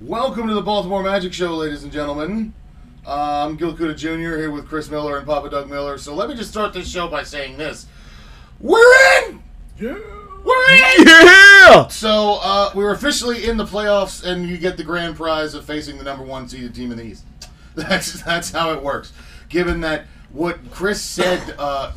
Welcome to the Baltimore Magic Show, ladies and gentlemen. Uh, I'm Gil Kuda Jr. here with Chris Miller and Papa Doug Miller. So let me just start this show by saying this: We're in. Yeah. We're in. Yeah! So uh, we're officially in the playoffs, and you get the grand prize of facing the number one seeded team in the East. That's that's how it works. Given that what Chris said, uh,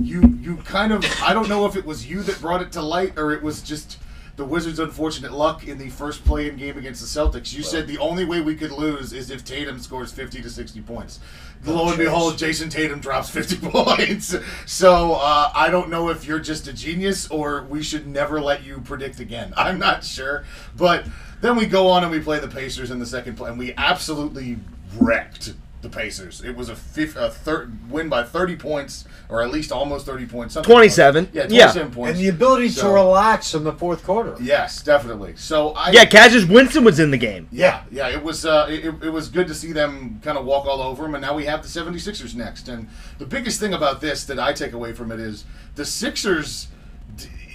you you kind of I don't know if it was you that brought it to light or it was just the Wizards' unfortunate luck in the first play-in game against the Celtics. You said the only way we could lose is if Tatum scores fifty to sixty points. Lo and behold, Jayson Tatum drops 50 points. So uh, I don't know if you're just a genius or we should never let you predict again. I'm not sure. But then we go on and we play the Pacers in the second play, and we absolutely wrecked the Pacers. It was a, fifth, a third win by 30 points, or at least almost 30 points. 27. Yeah, Yeah. 27 points. And the ability So- to relax in the fourth quarter. Yes, definitely. So I Yeah, Cassius Winston was in the game. yeah, yeah, it was uh, it, it was good to see them kind of walk all over them, and now we have the 76ers next. And the biggest thing about this that I take away from it is the Sixers.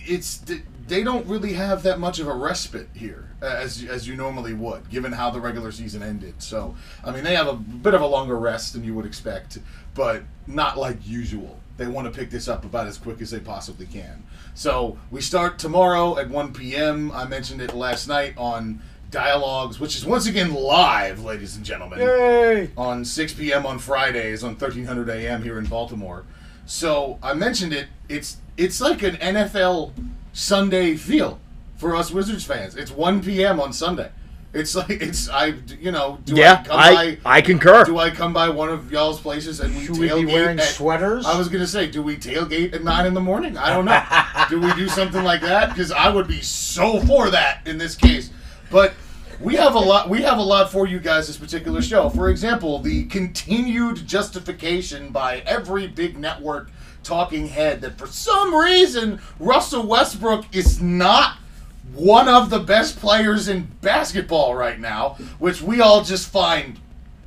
It's d- they don't really have that much of a respite here as as you normally would, given how the regular season ended. So I mean, they have a bit of a longer rest than you would expect, but not like usual. They want to pick this up about as quick as they possibly can. So we start tomorrow at 1 p.m. I mentioned it last night on Dialogues, which is once again live, ladies and gentlemen, Yay! on 6 p.m. on Fridays on 1300 a.m. here in Baltimore. So I mentioned it. It's it's like an NFL Sunday feel for us Wizards fans. It's 1 p.m. on Sunday. It's like it's I you know do I Yeah, come I, by I concur. do I come by one of y'all's places and we Should we tailgate be wearing at- sweaters? I was gonna say, do we tailgate at nine in the morning? I don't know. do we do something like that? Because I would be so for that in this case. But we have a lot. We have a lot for you guys this particular show. For example, the continued justification by every big network talking head that for some reason Russell Westbrook is not one of the best players in basketball right now, which we all just find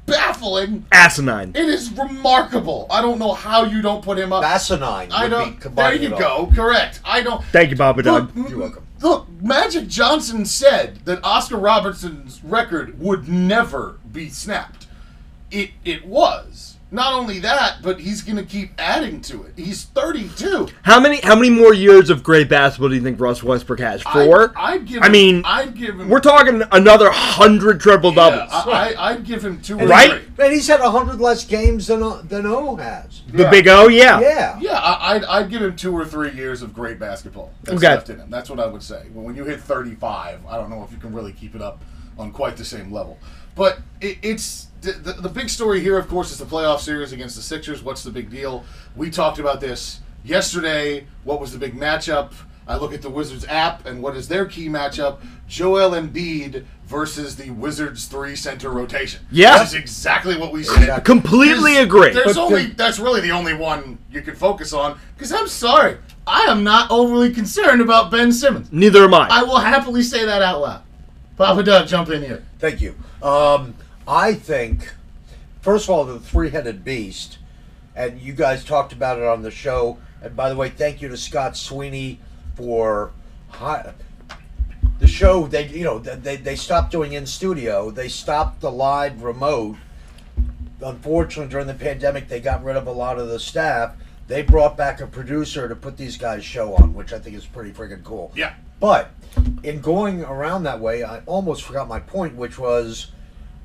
baffling. Asinine. It is remarkable. I don't know how you don't put him up. Asinine. I don't. be There you it all. go. Correct. I don't. Thank you, Papa Doug. Look, You're welcome. Look, Magic Johnson said that Oscar Robertson's record would never be snapped. It it was. Not only that, but he's going to keep adding to it. He's 32. How many how many more years of great basketball do you think Russ Westbrook has? Four? I, I'd give. I mean, I'd give him. We're talking another hundred triple yeah, doubles. I, I, I'd give him two or Right? three. Man, he's had 100 less games than, O- than O has. the Yeah. Big O, yeah. Yeah. Yeah, I, I'd, I'd give him two or three years of great basketball that's Okay. left in him. That's what I would say. When you hit 35, I don't know if you can really keep it up on quite the same level. But it, it's the, the, the big story here, of course, is the playoff series against the Sixers. What's the big deal? We talked about this yesterday. What was the big matchup? I look at the Wizards app, and what is their key matchup? Joel Embiid versus the Wizards three center rotation. Yeah. that's exactly what we said. Completely There's- agree. There's But only the- that's really the only one you can focus on. Because I'm sorry, I am not overly concerned about Ben Simmons. Neither am I. I will happily say that out loud. Papa Doug, jump in here. Thank you. Um, I think, first of all, the three-headed beast, and you guys talked about it on the show. And by the way, thank you to Scott Sweeney for the show. They, you know, they they stopped doing in studio. They stopped the live remote. Unfortunately, during the pandemic, they got rid of a lot of the staff. They brought back a producer to put these guys' show on, which I think is pretty friggin' cool. Yeah. But in going around that way, I almost forgot my point, which was,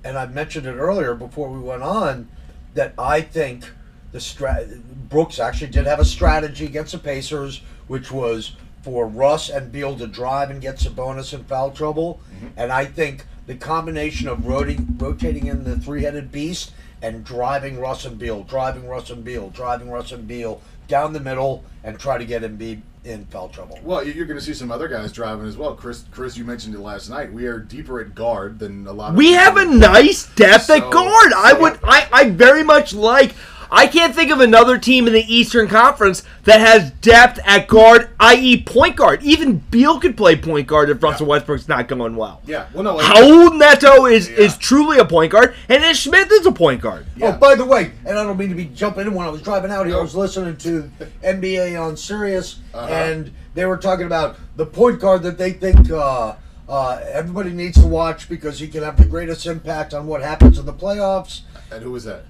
and I mentioned it earlier before we went on, that I think the strat Brooks actually did have a strategy against the Pacers, which was for Russ and Beal to drive and get Sabonis in foul trouble, mm-hmm. and I think the combination of rotating rotating in the three-headed beast and driving Russ and Beal, driving Russ and Beal, driving Russ and Beal down the middle, and try to get Embiid in foul trouble. Well, you- you're going to see some other guys driving as well. Chris, Chris, you mentioned it last night. We are deeper at guard than a lot of. we have a nice depth So- at guard. I so- would I, I very much like I can't think of another team in the Eastern Conference that has depth at guard, i.e., point guard. Even Beal could play point guard if Russell Westbrook's not going well. Yeah. Well, no. like- Raul Neto is, Yeah. is truly a point guard, and Ish Smith is a point guard. Yeah. Oh, by the way, and I don't mean to be jumping in when I was driving out here. I was listening to NBA on Sirius, Uh-huh. and they were talking about the point guard that they think uh, Uh, everybody needs to watch because he can have the greatest impact on what happens in the playoffs. And who was that?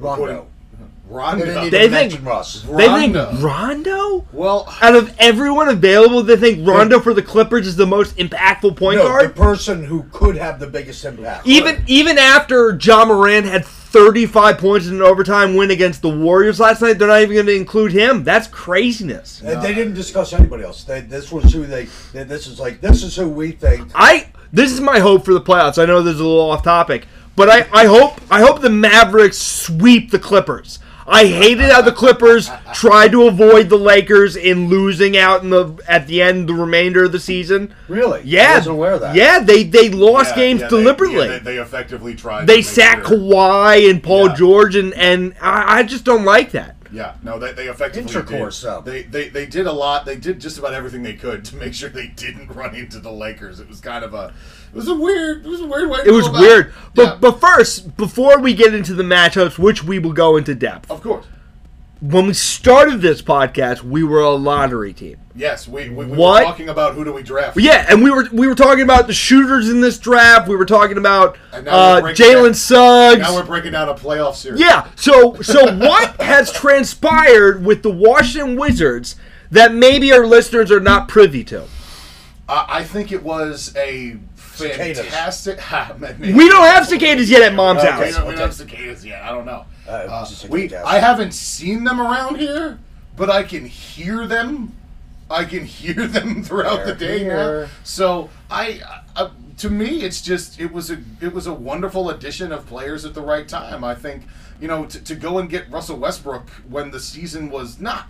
Rondo. Uh-huh. Rondo. They didn't They think- mention Russ. They think Rondo. Rondo? Well, Out of everyone available, they think Rondo for the Clippers is the most impactful point No, the guard? person who could have the biggest impact. Even even after Ja Morant had 35 points in an overtime win against the Warriors last night, they're not even going to include him. That's craziness. And they didn't discuss anybody else. They, this was who they, they. This is like this is who we think. I this is my hope for the playoffs. I know this is a little off topic, but I, I hope I hope the Mavericks sweep the Clippers. I hated how the Clippers tried to avoid the Lakers in losing out in the at the end the remainder of the season. Really? Yeah, I wasn't aware of that. Yeah, they they lost yeah, games yeah, they- deliberately. yeah, they, they effectively tried. they to sacked sure- Kawhi and Paul Yeah. George, and and I, I just don't like that. Yeah, no, they, they effectively Intercourse, did. They, they they did a lot. They did just about everything they could to make sure they didn't run into the Lakers. It was kind of a, it was a weird, it was a weird way. To It was weird, but Yeah, but first, before we get into the matchups, which we will go into depth, of course, when we started this podcast, we were a lottery team. yes, we, we, we What? were talking about who do we draft. Yeah, and we were we were talking about the shooters in this draft. We were talking about And now we're uh, breaking Jalen down- Suggs. Now we're breaking down a playoff series. yeah. So so what has transpired with the Washington Wizards that maybe our listeners are not privy to? I, I think it was a Cicadas. fantastic. Ah, ha, We don't have cicadas yet at Mom's Okay. We house. don't, we don't have cicadas yet. I don't know. Uh, it was just uh, we. I haven't seen them around here, but I can hear them. I can hear them throughout the They're day now. So I, I, to me, it's just it was a it was a wonderful addition of players at the right time. I think you know to, to go and get Russell Westbrook when the season was not.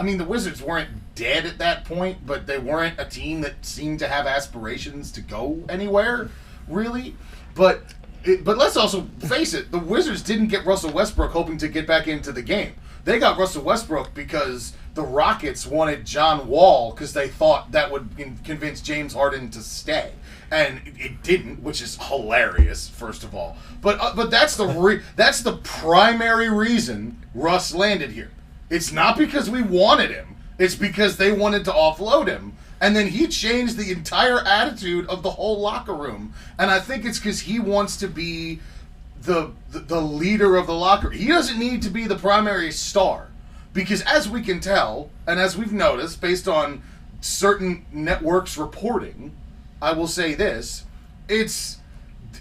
I mean, the Wizards weren't dead at that point, but they weren't a team that seemed to have aspirations to go anywhere, really. But it, but let's also face it: the Wizards didn't get Russell Westbrook hoping to get back into the game. They got Russell Westbrook because the Rockets wanted John Wall because they thought that would con- convince James Harden to stay, and it, it didn't, which is hilarious. First of all, but uh, but that's the re- that's the primary reason Russ landed here. It's not because we wanted him. It's because they wanted to offload him. And then he changed the entire attitude of the whole locker room. And I think it's because he wants to be the, the the leader of the locker. He doesn't need to be the primary star. Because as we can tell, and as we've noticed based on certain networks reporting, I will say this, it's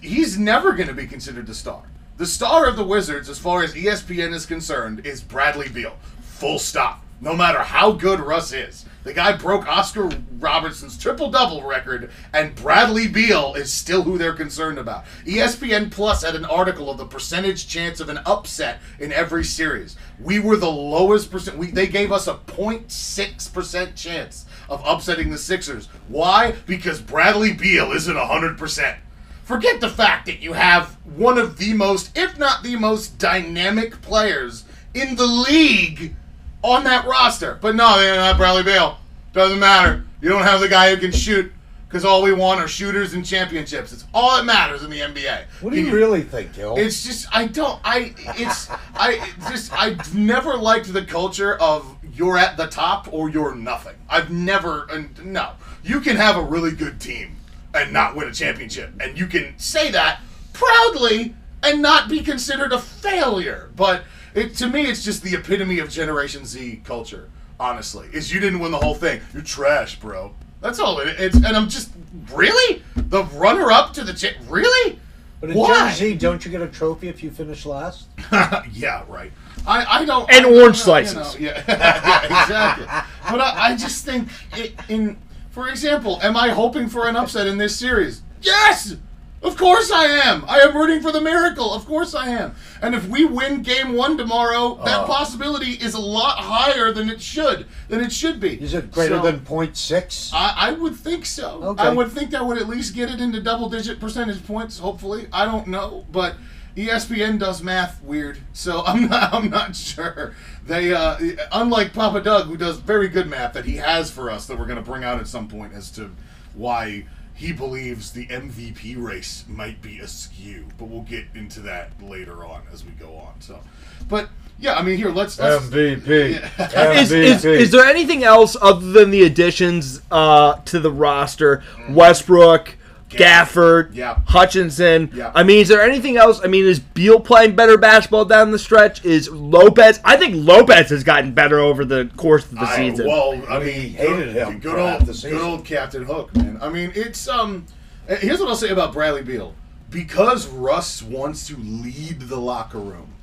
he's never going to be considered the star. The star of the Wizards, as far as ESPN is concerned, is Bradley Beal. Full stop. No matter how good Russ is. The guy broke Oscar Robertson's triple double record, and Bradley Beal is still who they're concerned about. ESPN Plus had an article of the percentage chance of an upset in every series. We were the lowest percent. We, they gave us a 0.6% chance of upsetting the Sixers. Why? Because Bradley Beal isn't 100%. Forget the fact that you have one of the most, if not the most dynamic players in the league on that roster. But no, they don't have Bradley Beal. Doesn't matter. You don't have the guy who can shoot because all we want are shooters and championships. It's all that matters in the NBA. What do Can you really think, Gil? it's just I don't I it's I just I've never liked the culture of you're at the top or you're nothing. I've never and no. You can have a really good team and not win a championship and you can say that proudly and not be considered a failure. But it to me it's just the epitome of Generation Z culture, honestly. Is you didn't win the whole thing. You're trash, bro. That's all it, it's and I'm just really the runner up to the cha- really but in why? Gen Z, don't you get a trophy if you finish last? yeah, right. I, I don't. And I don't orange you slices. know, yeah, yeah, exactly. But I, I just think, it, in for example, am I hoping for an upset in this series? Yes, of course I am. I am rooting for the miracle. Of course I am. And if we win Game One tomorrow, that Oh. possibility is a lot higher than it should. Than it should be. Is it greater So- than 0.6? I, I would think so. Okay. I would think that would at least get it into double digit percentage points, hopefully. I don't know, but ESPN does math weird, so I'm not I'm not sure. They uh, unlike Papa Doug, who does very good math that he has for us that we're gonna bring out at some point as to why he believes the MVP race might be askew, but we'll get into that later on as we go on. So, but yeah, I mean, here let's, let's MVP. Yeah. Is, is, is there anything else other than the additions uh, to the roster? Westbrook, Gafford, Yeah. Hutchison. Yeah. I mean, is there anything else? I mean, is Beal playing better basketball down the stretch? Is Lopez? I think Lopez has gotten better over the course of the I- season. well, I We mean, hated good, him Good old, the good old Captain Hook, man. I mean, it's um. uh, Here's what I'll say about Bradley Beal: because Russ wants to lead the locker room,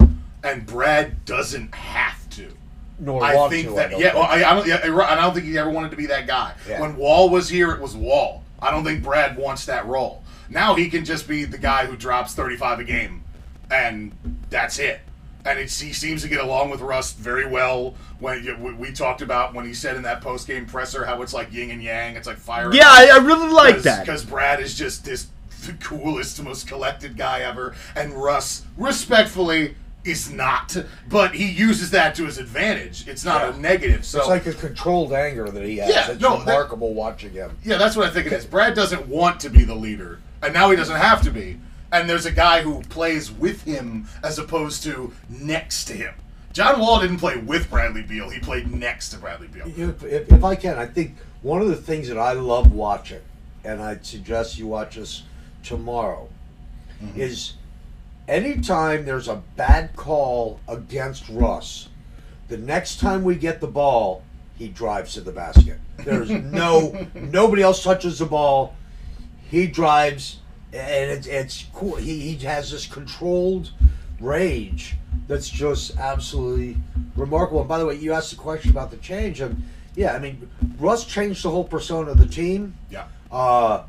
and Brad doesn't have to. Nor I think to, I that don't yeah, think. well, I, I don't. Yeah, I don't think he ever wanted to be that guy. Yeah. When Wall was here, it was Wall. I don't think Brad wants that role. Now he can just be the guy who drops 35 a game, and that's it. And it's, he seems to get along with Russ very well. When we, talked about when he said in that post game presser how it's like yin and yang, it's like fire. yeah, I, I really like that. Because Brad is just this the coolest, most collected guy ever, and Russ, respectfully, is not. But he uses that to his advantage. It's not Yeah. a negative. So It's like a controlled anger that he has. Yeah, it's no, that- remarkable watching him. yeah, that's what I think it is. Brad doesn't want to be the leader, and now he doesn't have to be. And there's a guy who plays with him as opposed to next to him. John Wall didn't play with Bradley Beal; he played next to Bradley Beal. If, if, if I can, I think one of the things that I love watching, and I'd suggest you watch this tomorrow, Mm-hmm. is anytime there's a bad call against Russ, the next time we get the ball, he drives to the basket. There's no nobody else touches the ball. He drives, and it's it's cool. He he has this controlled rage that's just absolutely remarkable. And by the way, you asked the question about the change, and yeah, I mean, Russ changed the whole persona of the team. Yeah. Uh,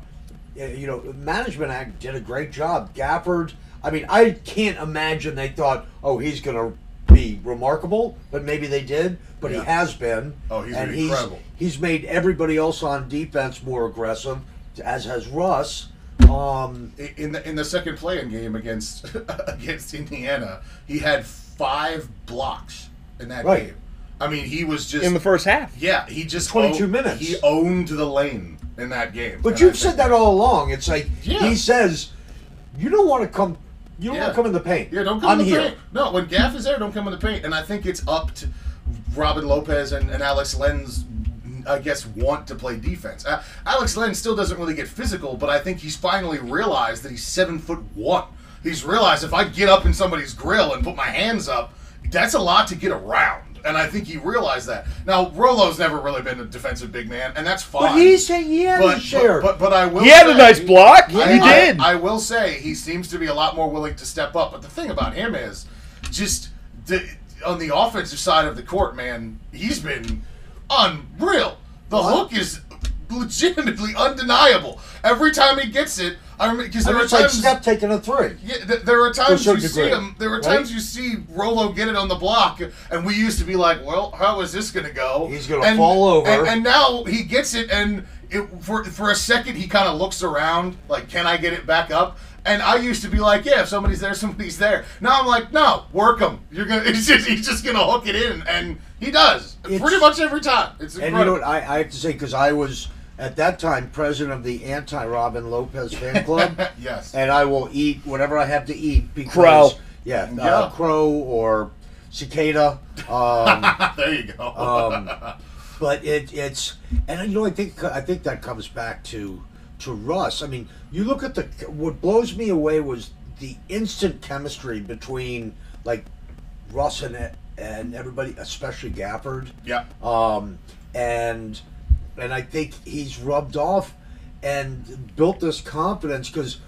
you know, management act did a great job. Gafford, I mean, I can't imagine they thought, oh, he's going to be remarkable, but maybe they did. But Yeah. he has been. Oh, he's and been he's, incredible. He's made everybody else on defense more aggressive, as has Russ. Um, in the in the second play-in game against against Indiana, he had five blocks in that Right. game. I mean, he was just in the first half. yeah, he just 22 minutes. He owned the lane in that game. but And you've I said that all along. It's like Yeah. he says, you don't want to come. You don't Yeah. want to come in the paint. Yeah, don't come I'm in the here. paint. No, when Gaff is there, don't come in the paint. And I think it's up to Robin Lopez and, and Alex Len's, I guess, want to play defense. Uh, Alex Len still doesn't really get physical, but I think he's finally realized that he's seven foot one. He's realized if I get up in somebody's grill and put my hands up, that's a lot to get around. And I think he realized that. Now, Rolo's never really been a defensive big man, and that's fine. But he's saying he had but, his share. but, but, but I will He had a nice block. Yeah. he I- did. I, will say he seems to be a lot more willing to step up. But the thing about him is, just the, on the offensive side of the court, man, he's been unreal. The What? hook is legitimately undeniable. Every time he gets it, I remember because I there mean, are it's like times. Steph taking a three. Yeah, th- there are times you see him. There are right? times you see Rolo get it on the block, and we used to be like, "Well, how is this going to go?" He's gonna fall over. And, and now he gets it, and it, for for a second he kind of looks around, like, "Can I get it back up?" And I used to be like, "Yeah, if somebody's there, somebody's there." Now I'm like, "No, work him. You're gonna. Just, he's just gonna hook it in, and he does It's- pretty much every time. It's incredible. And you know what? I, I have to say, because I was at that time president of the anti Robin Lopez fan club, yes. and I will eat whatever I have to eat because Crow. yeah, Yeah. Uh, crow or cicada. Um, there you go. um, but it, it's and you know I think I think that comes back to to Russ. I mean, you look at the what blows me away was the instant chemistry between like Russ and and everybody, especially Gafford yeah. um, and and I think he's rubbed off and built this confidence because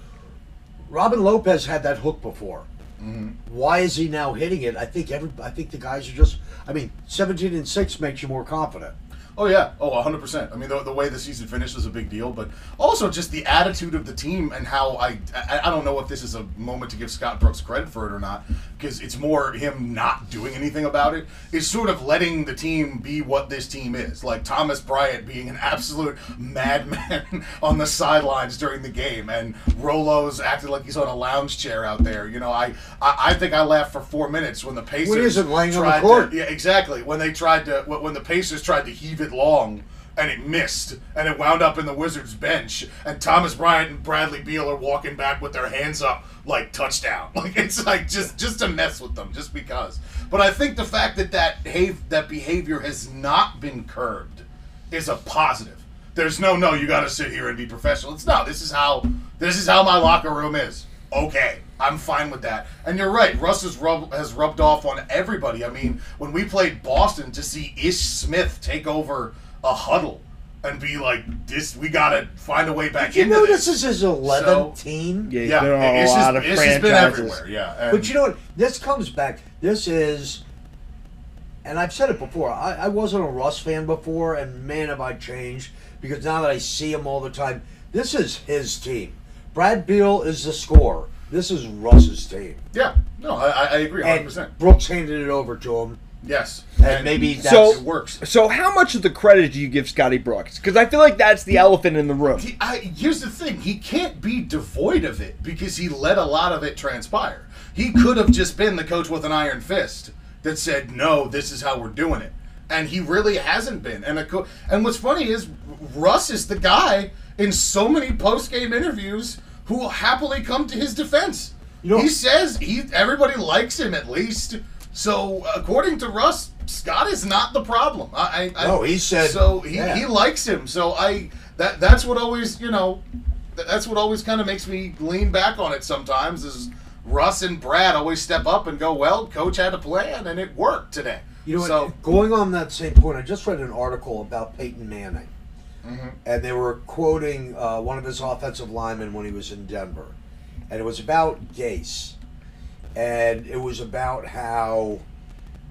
Robin Lopez had that hook before. Mm-hmm. Why is he now hitting it? I think every I think the guys are just. I mean, seventeen and six makes you more confident. Oh yeah, oh 100. percent I mean, the, the way the season finished was a big deal, but also just the attitude of the team and how I, I I don't know if this is a moment to give Scott Brooks credit for it or not, because it's more him not doing anything about it. it. Is sort of letting the team be what this team is, like Thomas Bryant being an absolute madman on the sidelines during the game, and Rolo's acting like he's on a lounge chair out there. You know, I I, I think I laughed for four minutes when the Pacers isn't laying on the court. To, yeah, exactly. When they tried to, when the Pacers tried to heave it long, and it missed, and it wound up in the Wizards bench, and Thomas Bryant and Bradley Beal are walking back with their hands up like touchdown. Like it's like just just to mess with them, just because. But I think the fact that that that behavior has not been curbed is a positive. There's no no, you got to sit here and be professional. It's no, this is how this is how my locker room is. Okay, I'm fine with that. And you're right, Russ has, rub, has rubbed off on everybody. I mean, when we played Boston to see Ish Smith take over a huddle and be like, "This, we gotta find a way back in. You into know this." this is his 11th So- team. Yeah, he's yeah, been on a Ish, lot has, of Ish has been franchises. everywhere. Yeah, and- But you know what? This comes back. This is, and I've said it before. I, I wasn't a Russ fan before, and man, have I changed because now that I see him all the time, this is his team. Brad Beal is the scorer. This is Russ's team, yeah, no, I, I- agree, 100. and percent Brooks handed it over to him. Yes, And maybe that's- So it works. So how much of the credit do you give Scotty Brooks? Because I feel like that's the elephant in the room. He, I, here's the thing: he can't be devoid of it because he let a lot of it transpire. He could have just been the coach with an iron fist that said, "No, this is how we're doing it," and he really hasn't been. And a co- and what's funny is Russ is the guy in so many post game interviews who will happily come to his defense. You know- he says he everybody likes him at least. So according to Russ, Scott is not the problem. I, I, No, he said- so. He, yeah. he likes him. So I that that's what always you know th- that's what always kind of makes me lean back on it sometimes is Russ and Brad always step up and go, well, coach had a plan and it worked today. You know, so what? going on that same point, I just read an article about Peyton Manning, and they were quoting uh, one of his offensive linemen when he was in Denver, and it was about Gase, and it was about how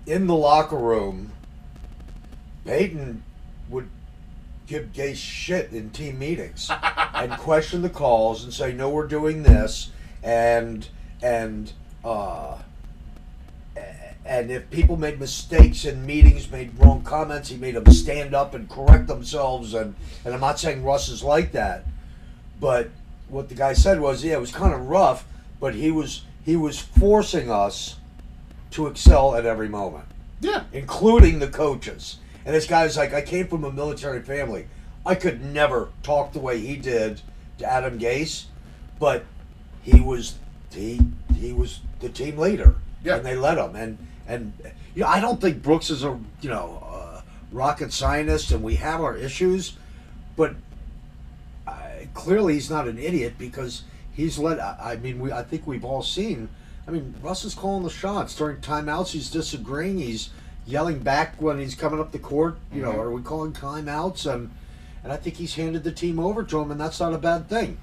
in the locker room, Peyton would give Gase shit in team meetings and question the calls and say, "No, we're doing this," and and. uh and if people made mistakes in meetings, made wrong comments, he made them stand up and correct themselves. And, and I'm not saying Russ is like that, but what the guy said was, yeah, it was kind of rough, but he was he was forcing us to excel at every moment, yeah, including the coaches. And this guy's like, I came from a military family. I could never talk the way he did to Adam Gase, but he was he he was the team leader, Yeah. and they let him. And and you know, I don't think Brooks is a you know uh, rocket scientist, and we have our issues, but uh, clearly he's not an idiot because he's let. I I mean, we I think we've all seen. I mean, Russ is calling the shots during timeouts. He's disagreeing. He's yelling back when he's coming up the court. You know, Mhm. are we calling timeouts? And and I think he's handed the team over to him, and that's not a bad thing.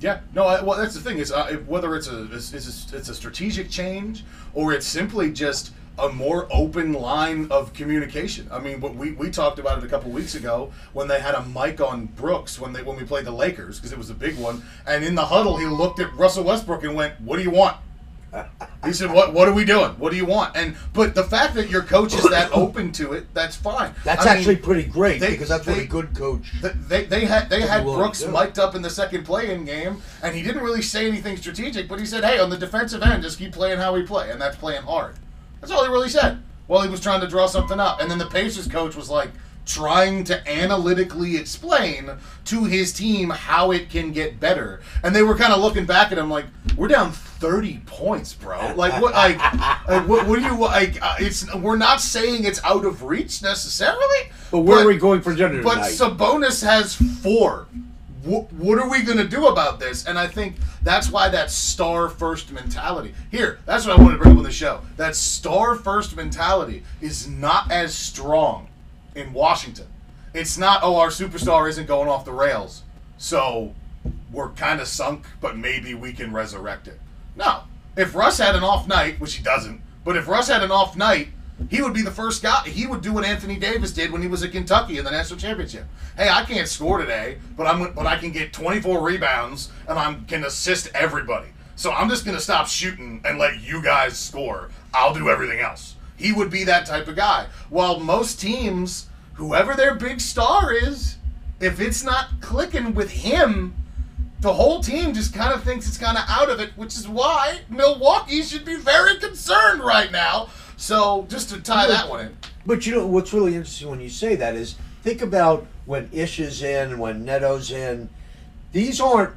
Yeah. No, I, well, that's the thing is uh, whether it's a it's, it's a it's a strategic change or it's simply just a more open line of communication. I mean, we, we talked about it a couple weeks ago when they had a mic on Brooks when they when we played the Lakers because it was a big one, and in the huddle he looked at Russell Westbrook and went, "What do you want?" He said, "What What are we doing? What do you want?" And but the fact that your coach is that open to it, that's fine. That's I mean, actually pretty great they- because that's what they- a good coach. th- they, they had they had Brooks mic'd up in the second play-in game, and he didn't really say anything strategic, but he said, "Hey, on the defensive end, just keep playing how we play, and that's playing hard." That's all he really said. While he was trying to draw something up, and then the Pacers coach was like trying to analytically explain to his team how it can get better, and they were kind of looking back at him like, "We're down thirty points, bro. Like what? Like, like what, what do you like? Uh, it's we're not saying it's out of reach necessarily, But where are we going for dinner but tonight? Sabonis has four. What, what are we going to do about this? And I think that's why that star first mentality. Here, that's what I wanted to bring up on the show. That star first mentality is not as strong in Washington. It's not, oh, our superstar isn't going off the rails. So we're kind of sunk, but maybe we can resurrect it. No. If Russ had an off night, which he doesn't, but if Russ had an off night, he would be the first guy. He would do what Anthony Davis did when he was at Kentucky in the national championship. Hey, I can't score today, but I'm but I can get 24 rebounds and I can assist everybody. So I'm just gonna stop shooting and let you guys score. I'll do everything else. He would be that type of guy. While most teams, whoever their big star is, if it's not clicking with him, the whole team just kind of thinks it's kind of out of it, which is why Milwaukee should be very concerned right now. So just to tie that one in, But you know what's really interesting when you say that is think about when Ish is in and when Neto's in. These aren't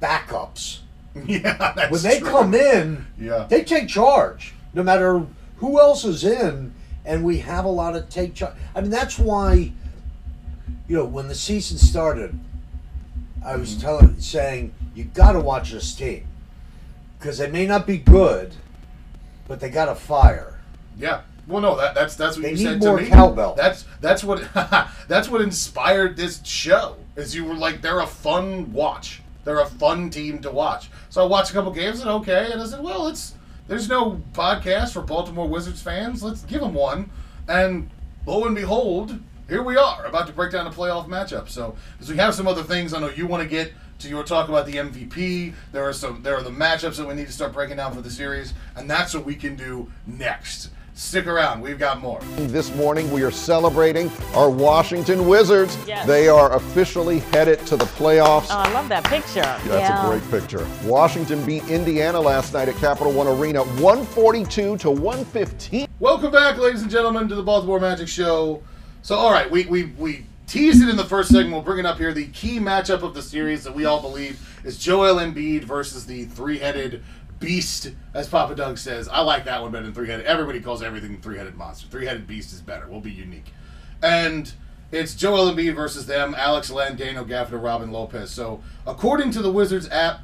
backups. Yeah, that's When they true. come in, Yeah. they take charge. No matter who else is in, and we have a lot of take charge. I mean, that's why, you know, when the season started, I was mm-hmm. telling, saying you got to watch this team because they may not be good, but they got a fire. Yeah. Well, no, that, that's that's what They you said to me. cowbell. That's that's what that's what inspired this show. Is you were like they're a fun watch. They're a fun team to watch. So I watched a couple games and okay, and I said, well, it's there's no podcast for Baltimore Wizards fans. Let's give them one. And lo and behold, here we are about to break down a playoff matchup. So because we have some other things, I know you want to get to your talk about the MVP. There are some there are the matchups that we need to start breaking down for the series, and that's what we can do next. Stick around, we've got more. This morning, we are celebrating our Washington Wizards. Yes. They are officially headed to the playoffs. Oh, I love that picture. That's a great picture. Washington beat Indiana last night at Capital One Arena, 142 to 115. Welcome back, ladies and gentlemen, to the Baltimore Magic Show. So, all right, we, we, we teased it in the first segment. We'll bring it up here. The key matchup of the series that we all believe is Joel Embiid versus the three-headed beast, as Papa Doug says. I like that one better than three-headed. Everybody calls everything three-headed monster. Three-headed beast is better. We'll be unique. And it's Joel Embiid versus them, Alex Len, Daniel Gafford, Robin Lopez. So, according to the Wizards app,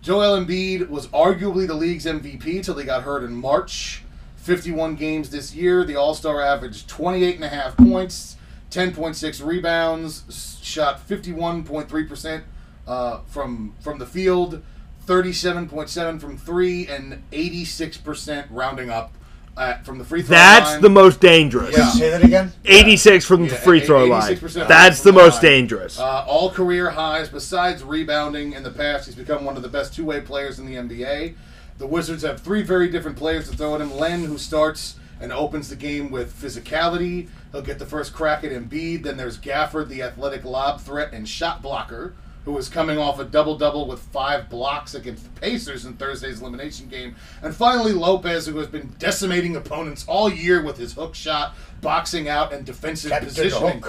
Joel Embiid was arguably the league's MVP till he got hurt in March. 51 games this year. The All Star averaged 28.5 points, 10.6 rebounds, shot 51.3% uh, from from the field, 37.7 from three, and 86% rounding up uh, from the free throw line. That's line. the most dangerous. Yeah. Say that again. 86 from the free throw line. 86% That's from the most line. dangerous. Uh, all career highs. Besides rebounding in the past, he's become one of the best two way players in the NBA. The Wizards have three very different players to throw at him. Len, who starts and opens the game with physicality. He'll get the first crack at Embiid. Then there's Gafford, the athletic lob threat and shot blocker, who is coming off a double double with five blocks against the Pacers in Thursday's elimination game. And finally, Lopez, who has been decimating opponents all year with his hook shot, boxing out, and defensive Captain positioning.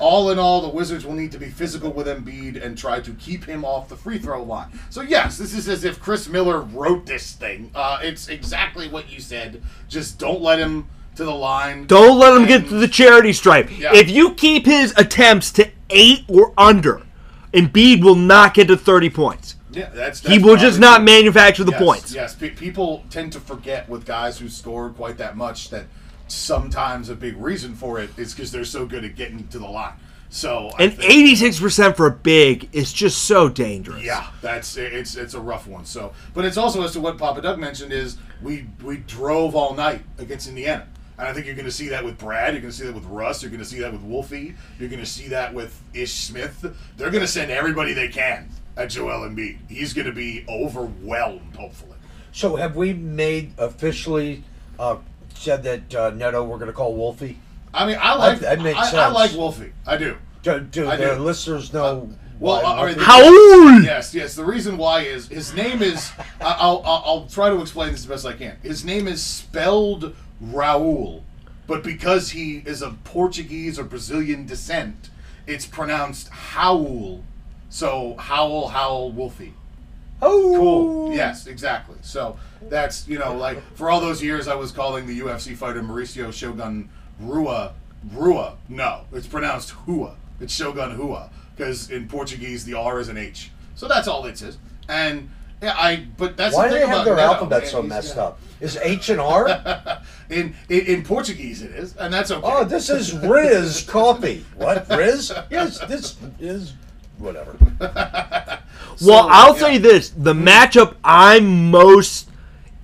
All in all, the Wizards will need to be physical with Embiid and try to keep him off the free throw line. So yes, this is as if Chris Miller wrote this thing. Uh, it's exactly what you said. Just don't let him to the line. Don't let him get to the charity stripe. Yeah. If you keep his attempts to eight or under, Embiid will not get to 30 points. Yeah, that's, He will just not manufacture the yes, points. Yes, pe- people tend to forget with guys who score quite that much that sometimes a big reason for it is because they're so good at getting to the line. So And 86% for a big is just so dangerous. Yeah, that's it's it's a rough one. So, but it's also as to what Papa Doug mentioned is we we drove all night against Indiana, and I think you're going to see that with Brad. You're going to see that with Russ. You're going to see that with Wolfie. You're going to see that with Ish Smith. They're going to send everybody they can at Joel Embiid. He's going to be overwhelmed, hopefully. So have we made officially uh, said that uh, Neto we're going to call Wolfie? I mean, I like that makes I, I like Wolfie. I do. Do, do I the do. listeners know? well, why uh, Wolfie- How old? Yes, yes. The reason why is his name is. I- I'll, I'll I'll try to explain this the best I can. His name is spelled Raul, but because he is of Portuguese or Brazilian descent, it's pronounced Howl. So Howl, Howl, Wolfie. oh, Cool. Yes, exactly. So that's you know like for all those years I was calling the UFC fighter Mauricio Shogun Rua Rua. No, it's pronounced Hua. It's Shogun Hua because in Portuguese the R is an H. So that's all it is. And yeah, I but that's Why the do thing they have about their Neto, alphabet so messed got- up? Is H and R? In, in in Portuguese it is, and that's okay. oh, this is Riz coffee. What Riz? Yes, this is whatever. Well, I'll yeah. say this: the matchup I'm most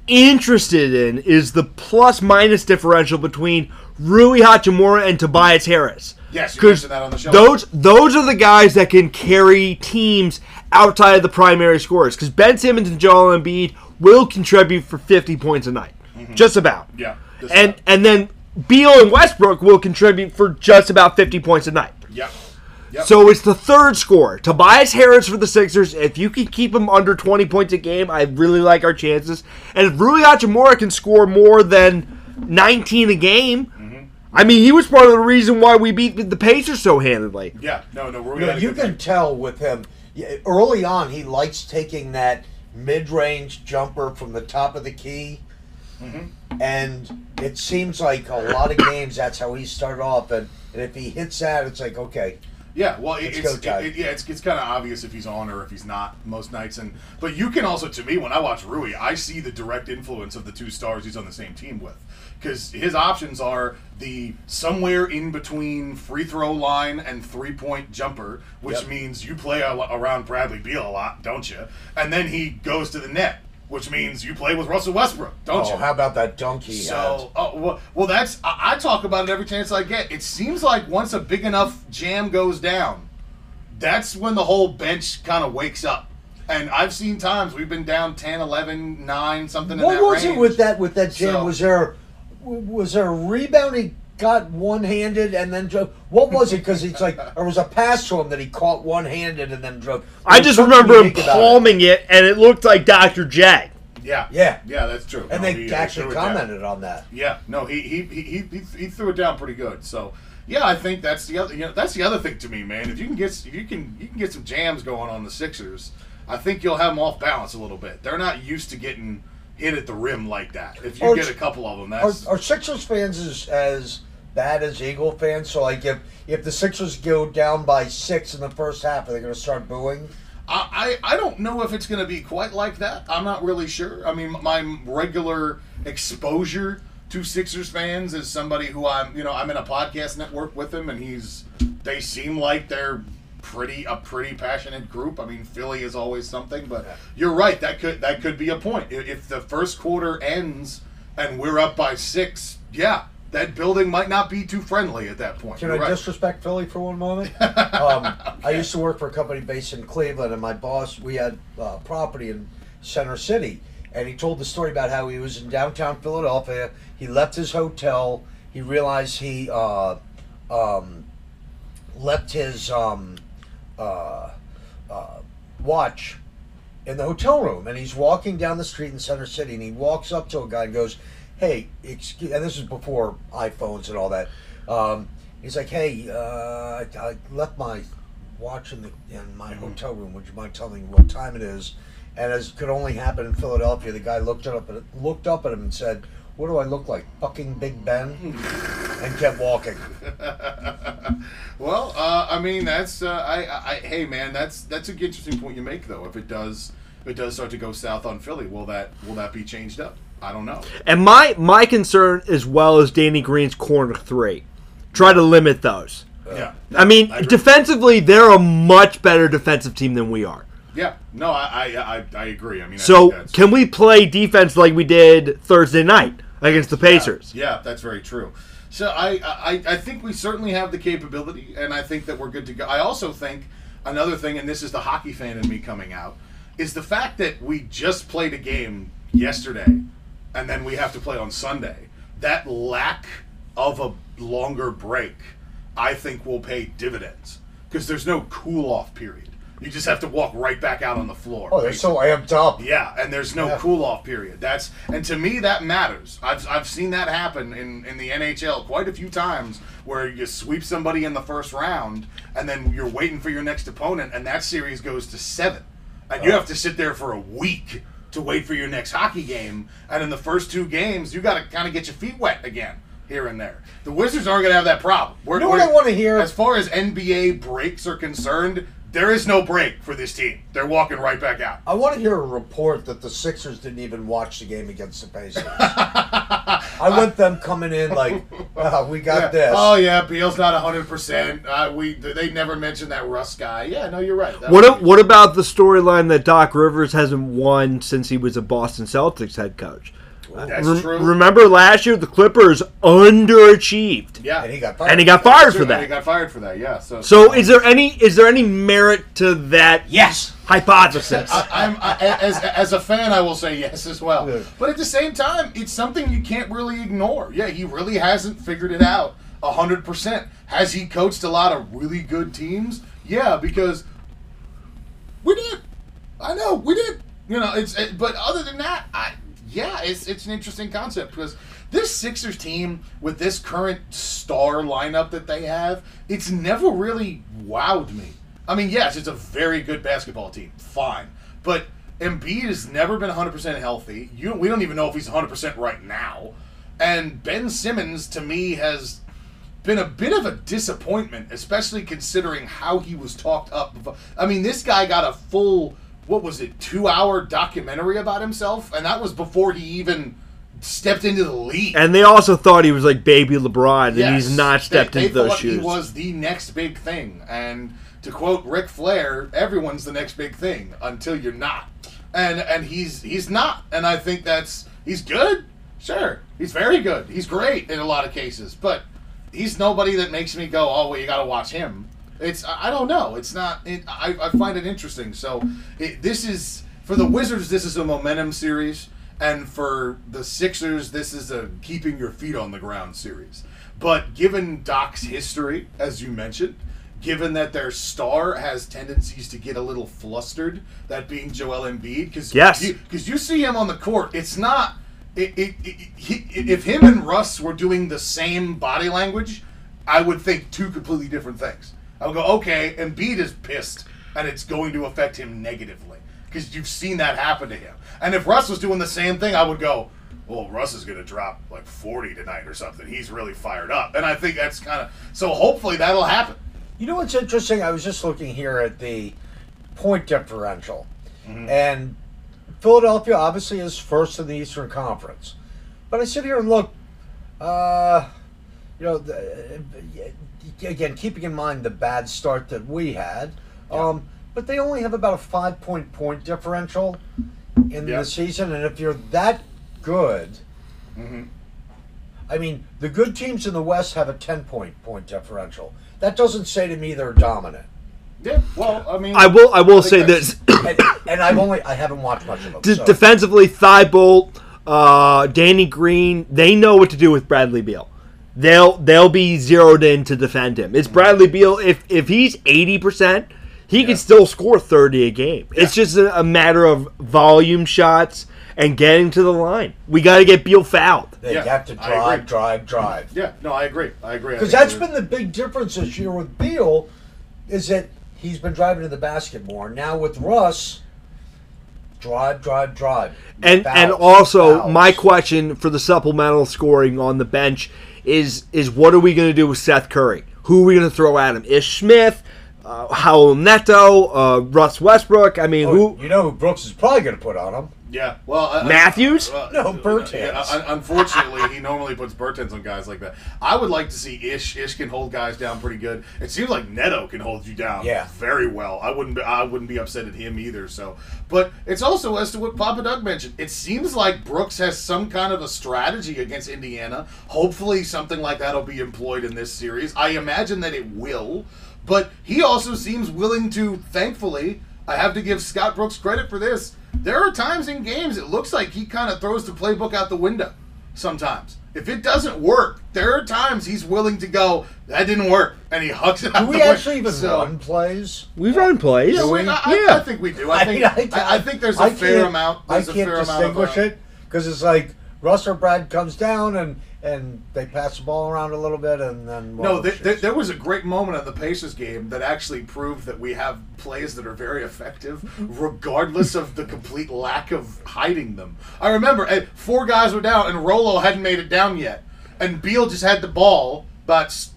interested in is the plus minus differential between Rui Hachimura and Tobias Harris. Yes, you 'Cause mentioned that on the show. Those those are the guys that can carry teams outside of the primary scores. Because Ben Simmons and Joel Embiid will contribute for 50 points a night, just about. Mm-hmm. Yeah, just and about. and then Beal and Westbrook will contribute for just about 50 points a night. Yep. Yep. So it's the third score. Tobias Harris for the Sixers. If you can keep him under 20 points a game, I really like our chances. And if Rui Hachimura can score more than 19 a game, I mean, he was part of the reason why we beat the Pacers so handedly. Yeah, no, no, Rui You, know, you can tell with him yeah, early on. He likes taking that mid-range jumper from the top of the key, Mm-hmm. and it seems like a lot of games that's how he started off. And, and if he hits that, it's like okay, Yeah, well, it, it's go, Ty. it, yeah, it's, it's kind of obvious if he's on or if he's not most nights, and but you can also, to me, when I watch Rui, I see the direct influence of the two stars he's on the same team with, because his options are the somewhere in between free throw line and three point jumper, which Yep. means you play a, around Bradley Beal a lot, don't you? And then he goes to the net, which means you play with Russell Westbrook, don't oh, you? how about that dunk he So, oh, well, well, that's I, I talk about it every chance I get. It seems like once a big enough jam goes down, that's when the whole bench kind of wakes up. And I've seen times we've been down 10, 11, 9, something What was range. it with that with that jam? So- was there was there a rebound he got one-handed and then drove? What was it? Because it's like there was a pass to him that he caught one-handed and then drove. I just remember him unique about it. palming it, and it looked like Dr. J. Yeah, Yeah. yeah, that's true. And No, they he- uh, he actually threw it down. commented on that. Yeah, no, he he, he, he, he he threw it down pretty good. So yeah, I think that's the other you know that's the other thing to me, man. If you can get if you can you can get some jams going on the Sixers, I think you'll have them off balance a little bit. They're not used to getting hit at the rim like that. If you Are- get a couple of them, Are, that's are Sixers fans as, as bad as Eagle fans? So like if if the Sixers go down by six in the first half, are they going to start booing? I, I I don't know if it's going to be quite like that. I'm not really sure. I mean, my regular exposure to Sixers fans is somebody who I'm, you know, I'm in a podcast network with him, and he's. They seem like they're pretty a pretty passionate group. I mean, Philly is always something, but you're right. That could that could be a point. If, the first quarter ends and we're up by six, yeah, that building might not be too friendly at that point. Can You're I right. disrespect Philly for one moment? um, I used to work for a company based in Cleveland, and my boss, we had uh, property in Center City, and he told the story about how he was in downtown Philadelphia. He left his hotel. He realized he uh, um, left his um, uh, uh, watch in the hotel room, and he's walking down the street in Center City, and he walks up to a guy and goes, "Hey, excuse," and this is before iPhones and all that. Um, he's like, "Hey, uh, I, I left my watch in the in my hotel room. Would you mind telling me what time it is?" And as could only happen in Philadelphia, the guy looked up at looked up at him and said, "What do I look like, fucking Big Ben?" and kept walking. well, uh, I mean, that's uh, I, I. Hey, man, that's that's an interesting point you make, though. If it does, if it does start to go south on Philly, will that will that be changed up? I don't know. And my my concern as well is Danny Green's corner three. Try to limit those. yeah, I mean, I defensively, they're a much better defensive team than we are. yeah. No, I I, I, I agree. I mean, I So, think that's- can we play defense like we did Thursday night against the Pacers? Yeah, that's very true. So I, I I think we certainly have the capability, and I think that we're good to go. I also think another thing, and this is the hockey fan in me coming out, is the fact that we just played a game yesterday, and then we have to play on Sunday. That lack of a longer break, I think, will pay dividends because there's no cool off period. You just have to walk right back out on the floor. Oh, they're so amped up. Yeah, and there's no Yeah. cool off period. That's and to me that matters. I've, I've seen that happen in, in the NHL quite a few times where you sweep somebody in the first round and then you're waiting for your next opponent and that series goes to seven. And you uh. have to sit there for a week to wait for your next hockey game. And in the first two games, you got to kind of get your feet wet again here and there. The Wizards aren't going to have that problem. We're, You know what we're- I wanna hear? As far as NBA breaks are concerned, there is no break for this team. They're walking right back out. I want to hear a report that the Sixers didn't even watch the game against the Pacers. I want them coming in like, "Ah, we got Yeah. this. Oh yeah, Beal's not hundred percent. Uh, we they never mentioned that Russ guy. Yeah, no, you're right. That What a- what about the storyline that Doc Rivers hasn't won since he was a Boston Celtics head coach? That's Rem- true. Remember last year the Clippers underachieved, yeah, and he got fired. and he got fired True, for and He that. got fired for that. Yeah. So So is there any is there any merit to that yes. hypothesis? I, I'm I, as as a fan, I will say yes as well. Yeah. But at the same time, it's something you can't really ignore. Yeah, he really hasn't figured it out hundred percent. Has he coached a lot of really good teams? Yeah, because we did. I know we did. You know, it's it, but other than that, I yeah, it's it's an interesting concept because this Sixers team with this current star lineup that they have, it's never really wowed me. I mean, yes, it's a very good basketball team, fine, but Embiid has never been 100% healthy. You we don't even know if he's 100% right now. And Ben Simmons to me has been a bit of a disappointment, especially considering how he was talked up. I mean, this guy got a full what was it, two hour documentary about himself, and that was before he even stepped into the league. And they also thought he was like baby LeBron, and he's not stepped they, into they those shoes. He was the next big thing, and to quote Ric Flair, "Everyone's the next big thing until you're not." And and he's he's not, and I think that's he's good. Sure, he's very good. He's great in a lot of cases, but he's nobody that makes me go, "Oh, well, you got to watch him." It's I don't know. It's not. It, I I find it interesting. So it, this is for the Wizards. This is a momentum series, and for the Sixers, this is a keeping your feet on the ground series. But given Doc's history, as you mentioned, given that their star has tendencies to get a little flustered, that being Joel Embiid, because Yes. because you see him on the court, it's not. It, it, it, he, if him and Russ were doing the same body language, I would think two completely different things. I would go, okay, Embiid is pissed, and it's going to affect him negatively because you've seen that happen to him. And if Russ was doing the same thing, I would go, well, Russ is going to drop like 40 tonight or something. He's really fired up, and I think that's kind of so. Hopefully, that'll happen. You know what's interesting? I was just looking here at the point differential, and Philadelphia obviously is first in the Eastern Conference. But I sit here and look, uh, you know, the, again, keeping in mind the bad start that we had, um, but they only have about a five point point differential in Yeah. the season, and if you're that good. I mean, the good teams in the West have a 10 point point differential. That doesn't say to me they're dominant. Yeah. Well, I mean, I will. I will think say this: And, and I've only, I haven't watched much of them. D- so- defensively, Thybulle, uh, Danny Green, they know what to do with Bradley Beal. They'll they'll be zeroed in to defend him. It's Bradley Beal. If if he's eighty percent, he can still score thirty a game. It's just a, a matter of volume shots and getting to the line. We got to get Beal fouled. They Yeah, have to drive, drive, drive. yeah. No, I agree. I agree. Because that's been the big difference this year with Beal, is that he's been driving to the basket more. Now with Russ, drive, drive, drive. And Fouls, and also fouls. my question for the supplemental scoring on the bench is is what are we going to do with Seth Curry? Who are we going to throw at him? Ish Smith, uh, Raul Neto, uh, Russ Westbrook. I mean, Oh, who? you know who Brooks is probably going to put on him? Yeah. Well, I- I- Mathews? uh, No, uh, yeah, unfortunately, he normally puts Bertans on guys like that. I would like to see Ish. Ish can hold guys down pretty good. It seems like Neto can hold you down Yeah. very well. I wouldn't. Be, I wouldn't be upset at him either. So, but it's also as to what Papa Doug mentioned. It seems like Brooks has some kind of a strategy against Indiana. Hopefully, something like that will be employed in this series. I imagine that it will. But he also seems willing to. Thankfully, I have to give Scott Brooks credit for this. There are times in games it looks like he kind of throws the playbook out the window. Sometimes, if it doesn't work, there are times he's willing to go. That didn't work, and he hugs it out Do we the window. actually even So- run plays? We run plays. Yeah, we- I, I- Yeah. I think we do. I think I, mean, I, think there's a I fair can't- amount. I can't a fair amount of, distinguish uh, it because it's like Russ or Brad comes down and and they pass the ball around a little bit and then No, well, there, shit. there, there was a great moment in the Pacers game that actually proved that we have plays that are very effective, regardless of the complete lack of hiding them. I remember eh, four guys were down, and Rolo hadn't made it down yet, and Beal just had the ball but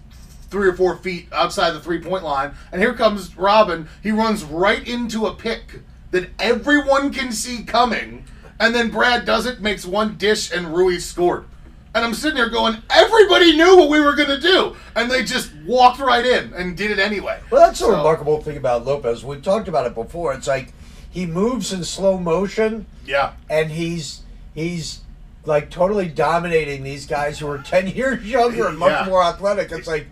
three or four feet outside the three point line, and here comes Robin. He runs right into a pick that everyone can see coming, and then Brad does it, makes one dish, and Rui scored. And I'm sitting there going, everybody knew what we were going to do. And they just walked right in and did it anyway. Well, that's the So- remarkable thing about Lopez. We've talked about it before. It's like he moves in slow motion, Yeah. and he's he's like totally dominating these guys who are ten years younger and much Yeah. more athletic. It's like,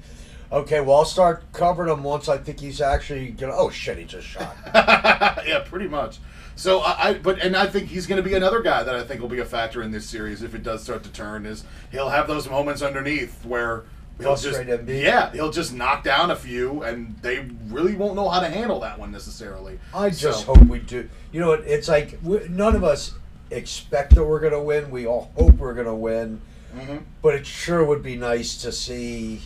okay, well, I'll start covering him once I think he's actually gonna. Oh shit, he just shot. yeah, pretty much. So I, I, but and I think he's going to be another guy that I think will be a factor in this series if it does start to turn. Is he'll have those moments underneath where he'll just yeah he'll just knock down a few and they really won't know how to handle that one necessarily. I just So- hope we do. You know, it's like none of us expect that we're going to win. We all hope we're going to win. Mm-hmm. But it sure would be nice to see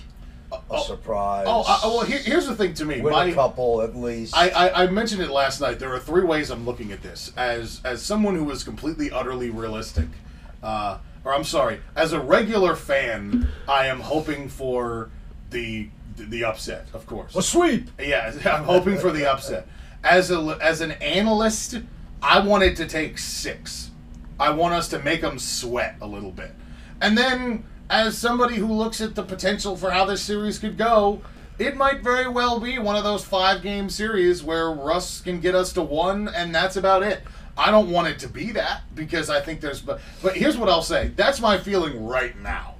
a oh, surprise. Oh, uh, well, here, here's the thing to me. win My, a couple at least. I, I, I mentioned it last night. There are three ways I'm looking at this. As as someone who is completely, utterly realistic, uh, or I'm sorry, as a regular fan, I am hoping for the the upset, of course. a sweep. Yeah, I'm hoping for the upset. As a as an analyst, I wanted to take six. I want us to make them sweat a little bit, and then as somebody who looks at the potential for how this series could go, it might very well be one of those five game series where Russ can get us to one, and that's about it. I don't want it to be that because I think there's but but here's what I'll say. That's my feeling right now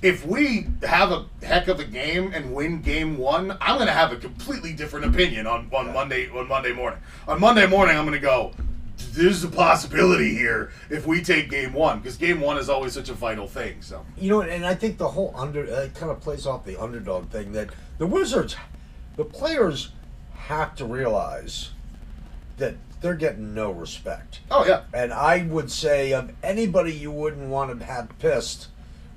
if we have a heck of a game and win game one, I'm going to have a completely different opinion on, on Monday on Monday morning. On Monday morning, I'm going to go. There's a possibility here if we take game one because game one is always such a vital thing. So You know, and I think the whole under uh, it kind of plays off the underdog thing that the Wizards, the players have to realize that they're getting no respect. oh yeah, And I would say of anybody you wouldn't want to have pissed,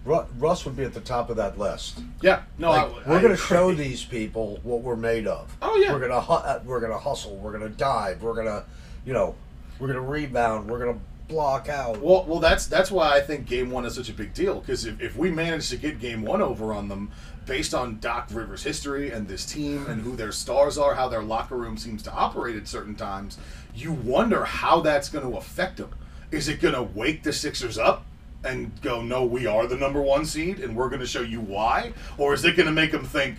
Russ would be at the top of that list. yeah. No, Like, I, we're going to show these people what we're made of. Oh, yeah. We're going to hu- uh, we're going to hustle. We're going to dive. We're going to, you know, we're to rebound. We're to block out. Well, well, that's that's why I think Game One is such a big deal because if, if we manage to get Game One over on them, based on Doc Rivers' history and this team and who their stars are, how their locker room seems to operate at certain times, you wonder how that's going to affect them. Is it going to wake the Sixers up and go, "No, we are the number one seed, and we're going to show you why," or is it going to make them think,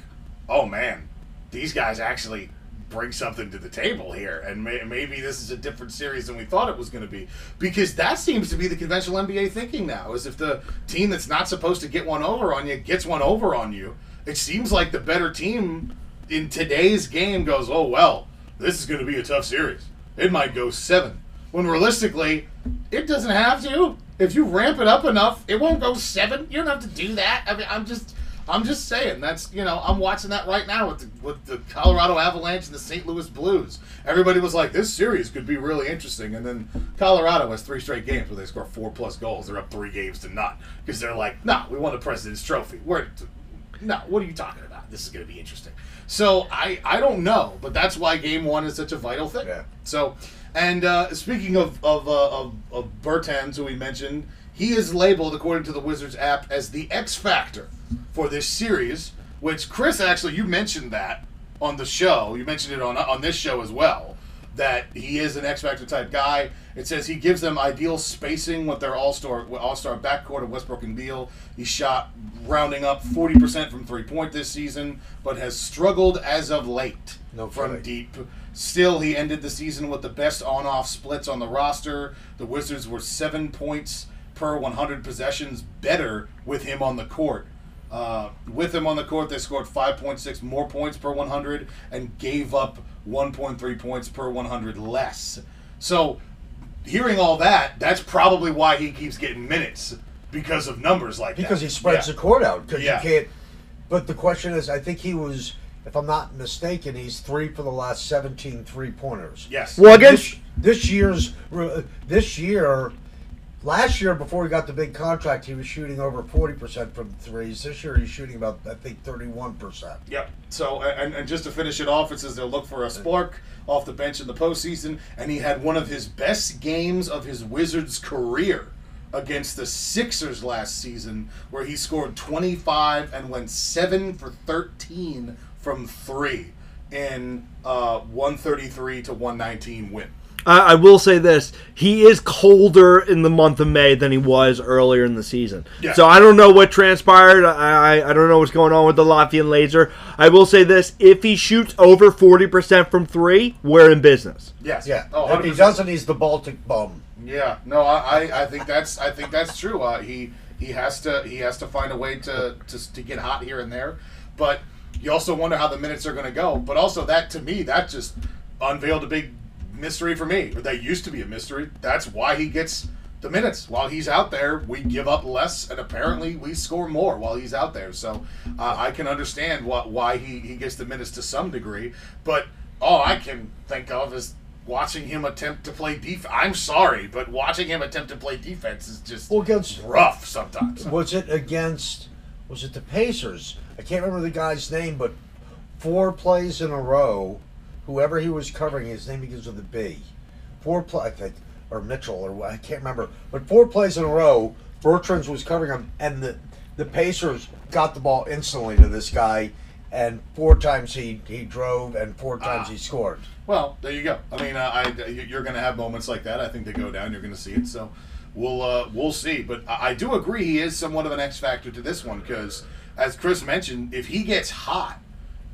"Oh man, these guys actually bring something to the table here, and may, maybe this is a different series than we thought it was going to be. Because that seems to be the conventional NBA thinking now. Is if the team that's not supposed to get one over on you gets one over on you, it seems like the better team in today's game goes, oh well, this is going to be a tough series. It might go seven. When realistically, it doesn't have to. If you ramp it up enough, it won't go seven. You don't have to do that. I mean, I'm just. I'm just saying that's you know I'm watching that right now with the, with the Colorado Avalanche and the St. Louis Blues. Everybody was like, this series could be really interesting, and then Colorado has three straight games where they score four plus goals. They're up three games to none because they're like, no, we won the President's Trophy. We're no, what are you talking about? This is going to be interesting. So I I don't know, but that's why Game One is such a vital thing. Yeah. So, and uh, speaking of of, uh, of of Bertans, who we mentioned, he is labeled according to the Wizards app as the X Factor for this series. Which Chris, actually, you mentioned that on the show. You mentioned it on on this show as well. That he is an X Factor type guy. It says he gives them ideal spacing with their All Star All Star backcourt of Westbrook and Beal. He shot rounding up forty percent from three point this season, but has struggled as of late No from kidding. deep. Still, he ended the season with the best on-off splits on the roster. The Wizards were seven points per 100 possessions better with him on the court. Uh, with him on the court, they scored 5.6 more points per 100 and gave up 1.3 points per 100 less. So, hearing all that, that's probably why he keeps getting minutes because of numbers like that. because he spreads Yeah. the court out. Because Yeah. you can't. But the question is, I think he was, if I'm not mistaken, he's three for the last 17 three pointers. Yes. Well, against This, this year's this year, last year before he got the big contract, he was shooting over 40 percent from threes. This year he's shooting about I think 31 percent. Yep. So, and, and just to finish it off, it says they'll look for a spark off the bench in the postseason, and he had one of his best games of his Wizards career against the Sixers last season, where he scored 25 and went 7 for 13 from 3 in uh, 133 to 119 win. I, I will say this: he is colder in the month of May than he was earlier in the season. Yeah. So I don't know what transpired. I, I I don't know what's going on with the Latvian laser. I will say this: if he shoots over forty percent from three, we're in business. Yes. Yeah, Oh, if he doesn't, he's the Baltic bum. Yeah, no, I, I, I think that's I think that's true. Uh, he he has to he has to find a way to, to to get hot here and there, but you also wonder how the minutes are going to go. But also that to me that just unveiled a big mystery for me. Or that used to be a mystery. That's why he gets the minutes while he's out there. We give up less, and apparently we score more while he's out there. So uh, I can understand why he he gets the minutes to some degree, but all I can think of is watching him attempt to play defense. I'm sorry, but watching him attempt to play defense is just Well, against rough sometimes. was it against was it the Pacers? I can't remember the guy's name, but four plays in a row, whoever he was covering, his name begins with a B. Four play, I think, or Mitchell, or I can't remember, but four plays in a row, Bertans was covering him, and the the Pacers got the ball instantly to this guy, and four times he he drove, and four times he scored. Well, there you go. I mean, uh, I, you're going to have moments like that. I think they go down. You're going to see it. So we'll uh, we'll see. But I, I do agree he is somewhat of an X factor to this one because, as Chris mentioned, if he gets hot,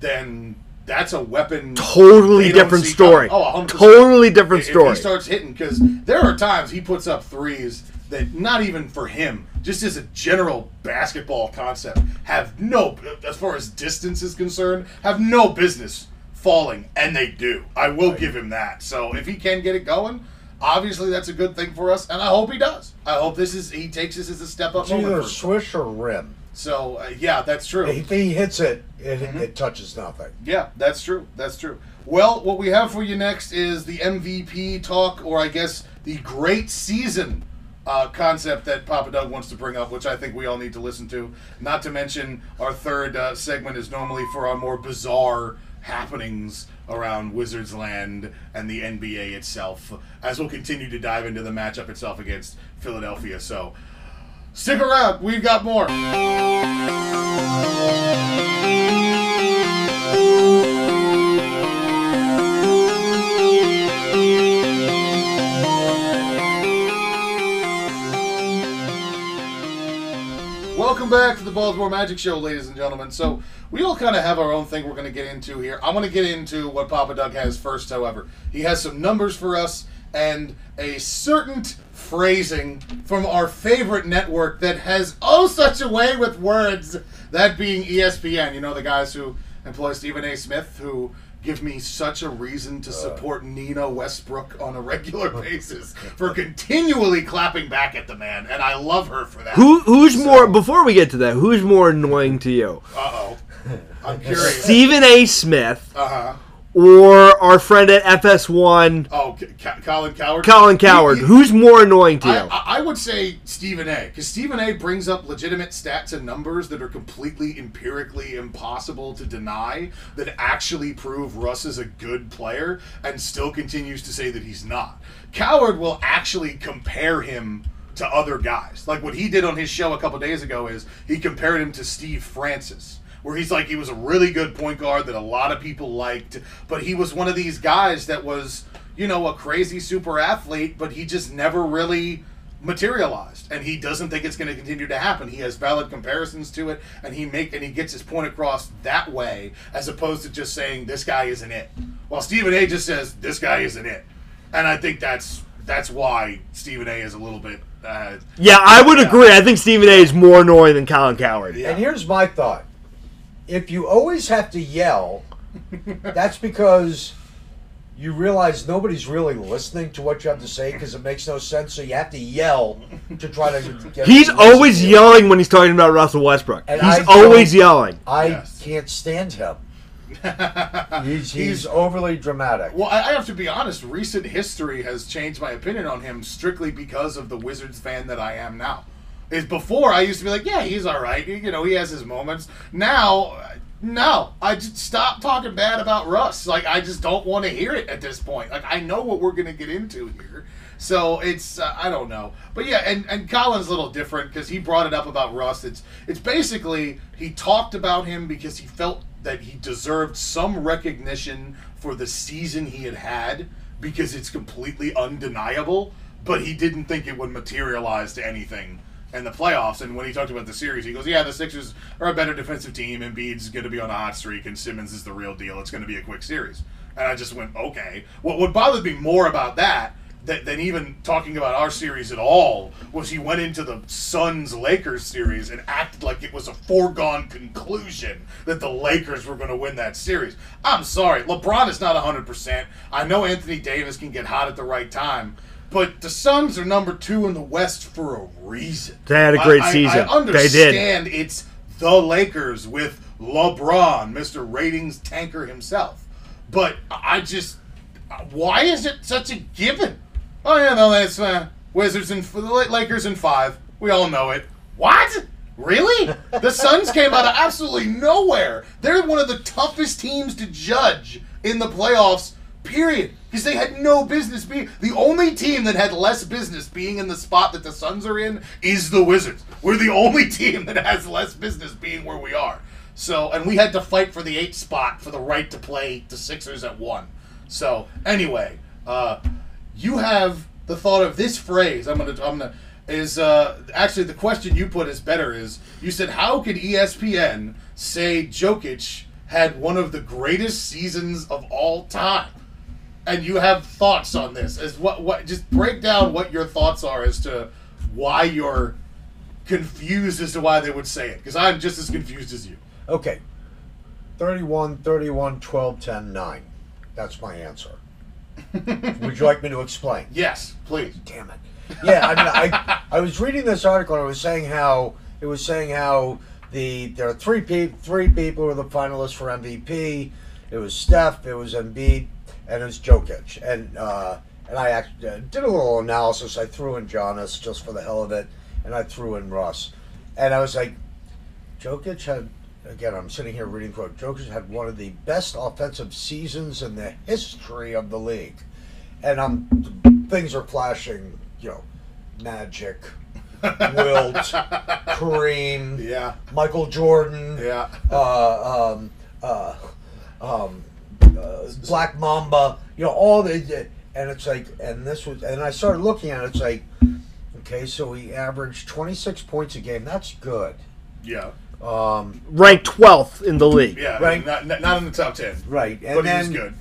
then that's a weapon. Totally different story. coming. Oh, 100%. Totally different If- story. If he starts hitting, because there are times he puts up threes that not even for him, just as a general basketball concept, have no, as far as distance is concerned, have no business falling, and they do. I will give him that. So if he can get it going, obviously that's a good thing for us, and I hope he does. I hope this is he takes this as a step up It's either For swish or rim. So uh, yeah, that's true. If he hits it, it, Mm-hmm. it touches nothing. Yeah, that's true. That's true. Well, what we have for you next is the MVP talk, or I guess the great season uh, concept that Papa Doug wants to bring up, which I think we all need to listen to. Not to mention, our third uh, segment is normally for our more bizarre happenings around Wizards Land and the NBA itself, as we'll continue to dive into the matchup itself against Philadelphia. So stick around, we've got more. Welcome back to the Baltimore Magic Show, ladies and gentlemen. So, we all kind of have our own thing we're going to get into here. I'm going to get into what Papa Doug has first, however. He has some numbers for us and a certain phrasing from our favorite network that has oh such a way with words, that being ESPN. You know, the guys who employ Stephen A. Smith, who give me such a reason to support Nina Westbrook on a regular basis for continually clapping back at the man, and I love her for that. Who who's more before we get to that, who's more annoying to you? Uh oh. I'm curious. Stephen A. Smith Uh huh. Or our friend at FS1, Oh, C- Colin Cowherd. Colin Cowherd? He- he- Who's more annoying to you? I, I I would say Stephen A. Because Stephen A. brings up legitimate stats and numbers that are completely empirically impossible to deny, that actually prove Russ is a good player, and still continues to say that he's not. Cowherd will actually compare him to other guys. Like what he did on his show a couple days ago is he compared him to Steve Francis. Where he's like he was a really good point guard that a lot of people liked, but he was one of these guys that was, you know, a crazy super athlete, but he just never really materialized and he doesn't think it's going to continue to happen he has valid comparisons to it and he make and he gets his point across that way as opposed to just saying this guy isn't it while stephen a just says this guy isn't it and i think that's that's why stephen a is a little bit uh, yeah, I would Yeah. agree. I think Stephen A. is more annoying than Colin Cowherd. Yeah. And here's my thought: if you always have to yell, that's because you realize nobody's really listening to what you have to say because it makes no sense. So you have to yell to try to. Get He's them to always listen to yelling when he's talking about Russell Westbrook. And he's I always yelling. I Yes. can't stand him. He's, he's He's- overly dramatic. Well, I I have to be honest. Recent history has changed my opinion on him strictly because of the Wizards fan that I am now. Is before I used to be like, yeah, he's all right. You know, he has his moments. Now, no, I just stop talking bad about Russ. Like, I just don't want to hear it at this point. Like, I know what we're gonna get into here. So it's uh, I don't know, but yeah, and and Colin's a little different because he brought it up about Russ. It's it's basically he talked about him because he felt that he deserved some recognition for the season he had had because it's completely undeniable, but he didn't think it would materialize to anything in the playoffs. And when he talked about the series, he goes, "Yeah, the Sixers are a better defensive team. Embiid's going to be on a hot streak, and Simmons is the real deal. It's going to be a quick series." And I just went, "Okay." What what bothered me more about that than, than even talking about our series at all was he went into the Suns Lakers series and acted like it was a foregone conclusion that the Lakers were going to win that series. I'm sorry, LeBron is not 100%. I know Anthony Davis can get hot at the right time. But the Suns are number two in the West for a reason. They had a great I- I- season. I They did. understand it's the Lakers with LeBron, Mr. Ratings tanker himself. But I just why is it such a given? Oh yeah, no, that's uh, Wizards and the Lakers in five. We all know it. What? Really? The Suns came out of absolutely nowhere. They're one of the toughest teams to judge in the playoffs. Period. Because they had no business being. The only team that had less business being in the spot that the Suns are in is the Wizards. We're the only team that has less business being where we are. So, and we had to fight for the eight spot for the right to play the Sixers at one. So, anyway, uh, you have the thought of this phrase. I'm gonna. I'm gonna. Is uh, actually the question you put is better. Is you said how could E ESPN say Jokic had one of the greatest seasons of all time? And you have thoughts on this. As what what just break down what your thoughts are as to why you're confused as to why they would say it because I'm just as confused as you. Okay. 31, 31, 12, 10, 9. That's my answer. Would you like me to explain? Yes, please. Damn it. Yeah, I, mean, I, I was reading this article and it was saying how it was saying how the there are three pe- three people who are the finalists for MVP. It was Steph, it was Embiid, and it was Jokic. And uh, and I actually uh, did a little analysis. I threw in Giannis just for the hell of it, and I threw in Russ. And I was like, Jokic had again. I'm sitting here reading quote. Jokic had one of the best offensive seasons in the history of the league, and I'm things are flashing. You know, Magic, Wilt, Kareem, Yeah, Michael Jordan, yeah. uh, um, uh, um, uh, Black Mamba, you know, all the, and it's like, and this was, and I started looking at it, it's like, okay, so he averaged 26 points a game. That's good. Yeah, Um, Ranked 12th in the league. yeah. Right. Not, not, not in the top ten, right. And but he then was good.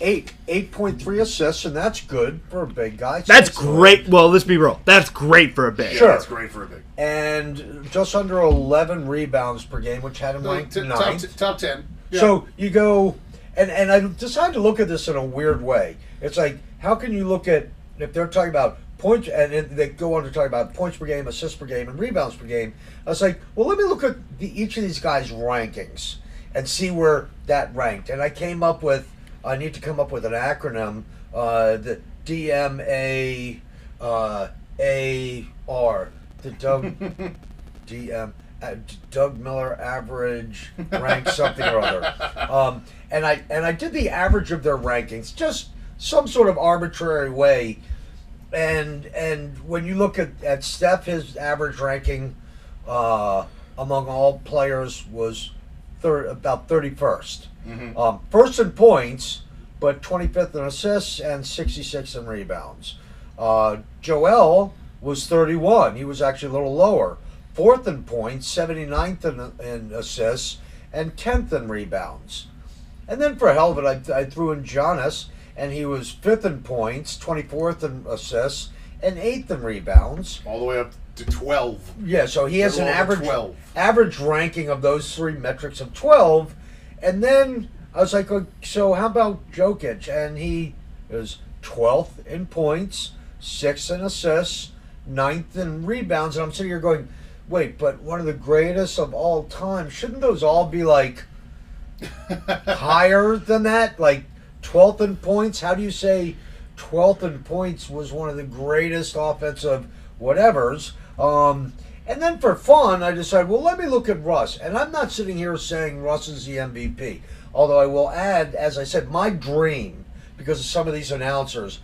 eight, 8.3 assists, and that's good for a big guy. That's Six- great. Well, let's be real. That's great for a big. Yeah, Sure. that's great for a big. And just under 11 rebounds per game, which had him ranked T- top, ninth. t- top ten. Yeah. So you go, and and I decided to look at this in a weird way. It's like, how can you look at if they're talking about points, and they go on to talk about points per game, assists per game, and rebounds per game. I was like, well, let me look at the, each of these guys' rankings and see where that ranked. And I came up with, I need to come up with an acronym, uh, the DMA uh, the DM. Uh, Doug Miller average rank something or other, um, and I and I did the average of their rankings, just some sort of arbitrary way, and and when you look at, at Steph, his average ranking uh, among all players was third about thirty Um, first in points, but twenty fifth in assists and sixty six in rebounds. Uh, Joel was thirty one. He was actually a little lower. Fourth in points, 79th in, in assists, and 10th in rebounds. And then for hell of it, I, I threw in Giannis, and he was fifth in points, 24th in assists, and eighth in rebounds. all the way up to twelve. Yeah, so he has an average 12. average ranking of those three metrics of 12. And then I was like, "Oh, so how about Jokic? And he is 12th in points, 6th in assists, 9th in rebounds. And I'm sitting here going, wait, but one of the greatest of all time, shouldn't those all be like higher than that? Like 12th in points? How do you say 12th in points was one of the greatest offensive whatevers? Um, and then for fun, I decided, well, let me look at Russ. And I'm not sitting here saying Russ is the MVP. Although I will add, as I said, my dream, because of some of these announcers,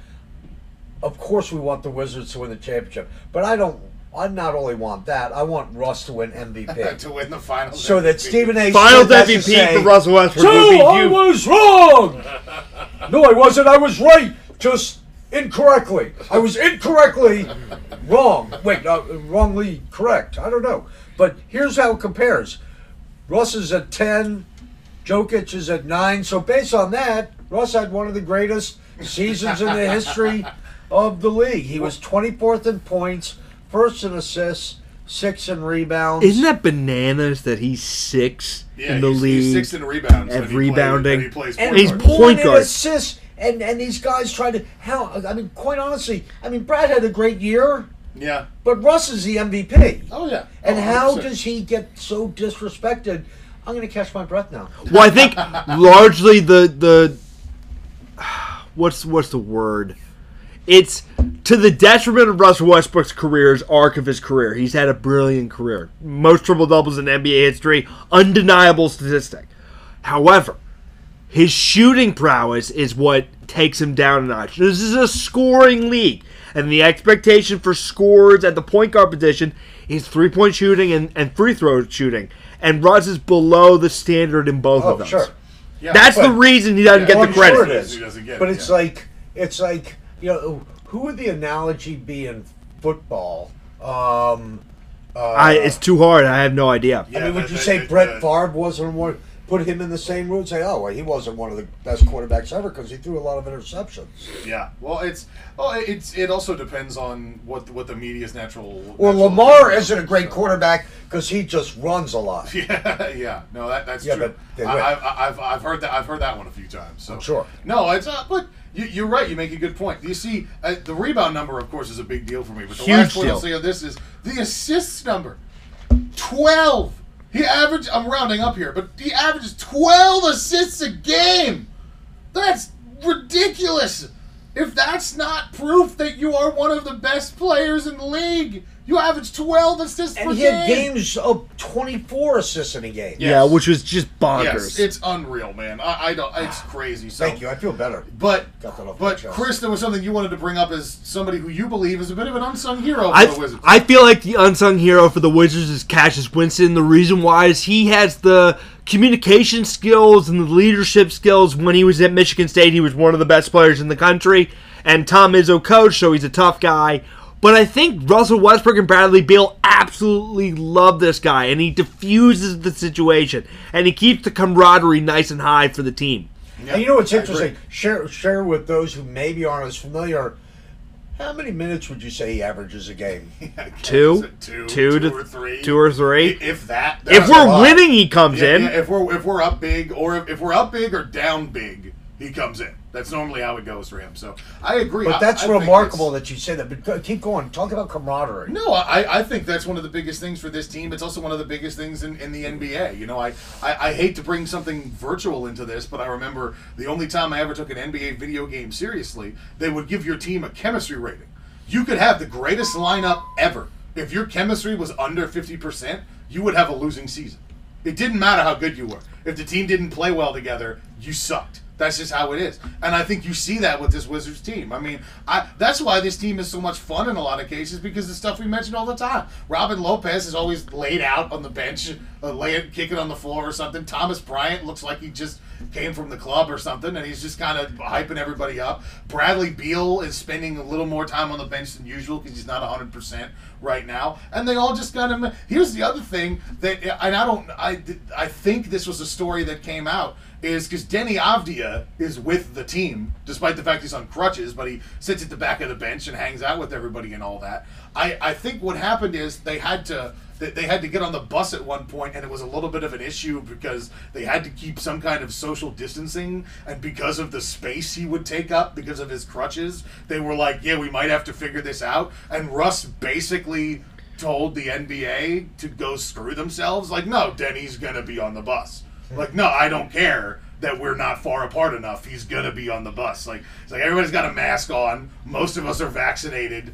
of course we want the Wizards to win the championship. But I don't, I not only want that, I want Russ to win MVP. to win the finals. so that Stephen A. Finals Smith MVP say, for Russell Westbrook so would be I you. was wrong. no, I wasn't. I was right. Just incorrectly. I was incorrectly wrong. Wait, uh, wrongly correct. I don't know. But here's how it compares. Russ is at ten. Jokic is at nine. So based on that, Russ had one of the greatest seasons in the history of the league. He was 24th in points, first in assists, six in rebounds. Isn't that bananas that he's six yeah, in the he's, league? He's sixth in rebounds. and when he plays- rebounding. when he plays and point he's guard. point one in guard. assists, and and these guys try to how I mean, quite honestly, I mean, Brad had a great year, yeah. but Russ is the MVP. Oh yeah. And Oh, how does he get so disrespected? I'm going to catch my breath now. Well, I think largely the the what's what's the word? It's to the detriment of Russell Westbrook's career's arc of his career. He's had a brilliant career, most triple doubles in NBA history, undeniable statistic. However, his shooting prowess is what takes him down a notch. This is a scoring league, and the expectation for scores at the point guard position is three point shooting and, and free throw shooting. And Russ is below the standard in both Oh, of those. sure. Yeah, That's the reason he doesn't Yeah, get Well, the I'm sure credit. it is. He doesn't get but it, it's yeah. like it's like you know who would the analogy be in football? Um, uh, I, it's too hard. I have no idea. I mean, would the- you the- say the- Brett the- Favre wasn't one? Put him in the same room and say, "Oh, well, he wasn't one of the best quarterbacks ever because he threw a lot of interceptions." Yeah, well, it's well, it's it also depends on what what the media's natural. Well, natural Lamar isn't a great so. quarterback because he just runs a lot. Yeah, yeah, no, that that's Yeah, true. but I, win. I've, I've I've heard that I've heard that one a few times. So Sure. No, it's uh, but you, you're right. You make a good point. You see, uh, the rebound number, of course, is a big deal for me. But the Huge last point I'll deal. say on this is the assists number, twelve. He averaged. I'm rounding up here, but he averages twelve assists a game. That's ridiculous. If that's not proof that you are one of the best players in the league, you average 12 assists per And he game. had games of 24 assists in a game. Yeah, which was just bonkers. Yes, it's unreal, man. I, I don't. It's ah. crazy. So, Thank you. I feel better. But Got that off but. Chris, there was something you wanted to bring up as somebody who you believe is a bit of an unsung hero for I, the Wizards. I feel like the unsung hero for the Wizards is Cassius Winston. The reason why is he has the communication skills and the leadership skills. When he was at Michigan State, he was one of the best players in the country. And Tom Izzo coach, so he's a tough guy. But I think Russell Westbrook and Bradley Beal absolutely love this guy, and he diffuses the situation, and he keeps the camaraderie nice and high for the team. Yeah, And you know what's interesting? Share share with those who maybe aren't as familiar. How many minutes would you say he averages a game? Two, two, two to or three, two or three. If that. If we're winning, he comes Yeah, in. yeah, if we're if we're up big, or if, if we're up big or down big, he comes in. That's normally how it goes for him. So I agree. But that's I think remarkable that you say that. But go- keep going. Talk about camaraderie. No, I, I think that's one of the biggest things for this team. It's also one of the biggest things in, in the NBA. You know, I, I, I hate to bring something virtual into this, but I remember the only time I ever took an NBA video game seriously, they would give your team a chemistry rating. You could have the greatest lineup ever. If your chemistry was under 50%, you would have a losing season. It didn't matter how good you were. If the team didn't play well together, you sucked. That's just how it is. And I think you see that with this Wizards team. I mean, I that's why this team is so much fun in a lot of cases because the stuff we mentioned all the time. Robin Lopez is always laid out on the bench, uh, laying, kicking on the floor or something. Thomas Bryant looks like he just came from the club or something, and he's just kind of hyping everybody up. Bradley Beal is spending a little more time on the bench than usual because he's not 100% right now. And they all just kind of. Here's the other thing that, and I don't, I, I think this was a story that came out is because Deni Avdija is with the team, despite the fact he's on crutches, but he sits at the back of the bench and hangs out with everybody and all that. I, I think what happened is they had to they, had to get on the bus at one point and it was a little bit of an issue because they had to keep some kind of social distancing and because of the space he would take up because of his crutches they were like yeah we might have to figure this out and russ basically told the nba to go screw themselves like no denny's gonna be on the bus like no i don't care that we're not far apart enough. He's gonna be on the bus. Like it's like everybody's got a mask on. Most of us are vaccinated.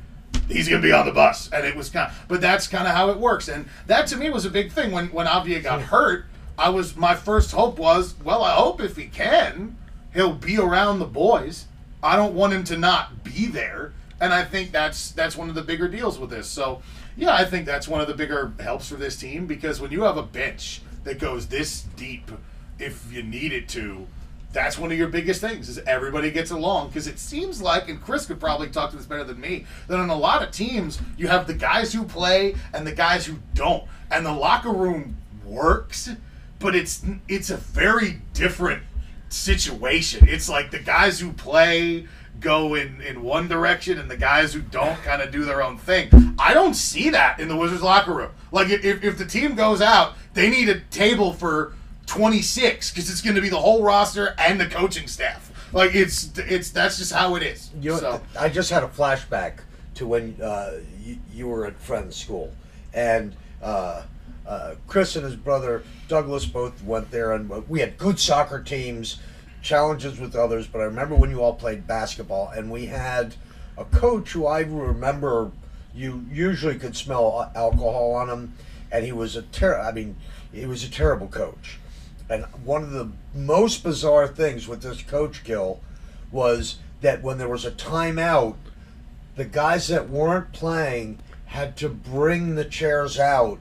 He's gonna be on the bus. And it was kind of, but that's kind of how it works. And that to me was a big thing. When when Avdija got hurt I was my first hope was well I hope if he can he'll be around the boys. I don't want him to not be there. And I think that's that's one of the bigger deals with this. So yeah I think that's one of the bigger helps for this team because when you have a bench that goes this deep if you need it to that's one of your biggest things is everybody gets along. Because it seems like and chris could probably talk to this better than me that on a lot of teams you have the guys who play and the guys who don't. And the locker room works but it's it's a very different situation. It's like the guys who play go in in one direction and the guys who don't kind of do their own thing i don't see that in the wizards locker room like if, if, the team goes out they need a table for 26 because it's going to be the whole roster and the coaching staff. Like it's it's that's just how it is. You know, so I just had a flashback to when uh, you, you were at Friends School, and uh, uh, Chris and his brother Douglas both went there, and we had good soccer teams. Challenges with others, but I remember when you all played basketball, and we had a coach who I remember you usually could smell alcohol on him, and he was a ter- I mean, he was a terrible coach. And one of the most bizarre things with this coach Gil was that when there was a timeout, the guys that weren't playing had to bring the chairs out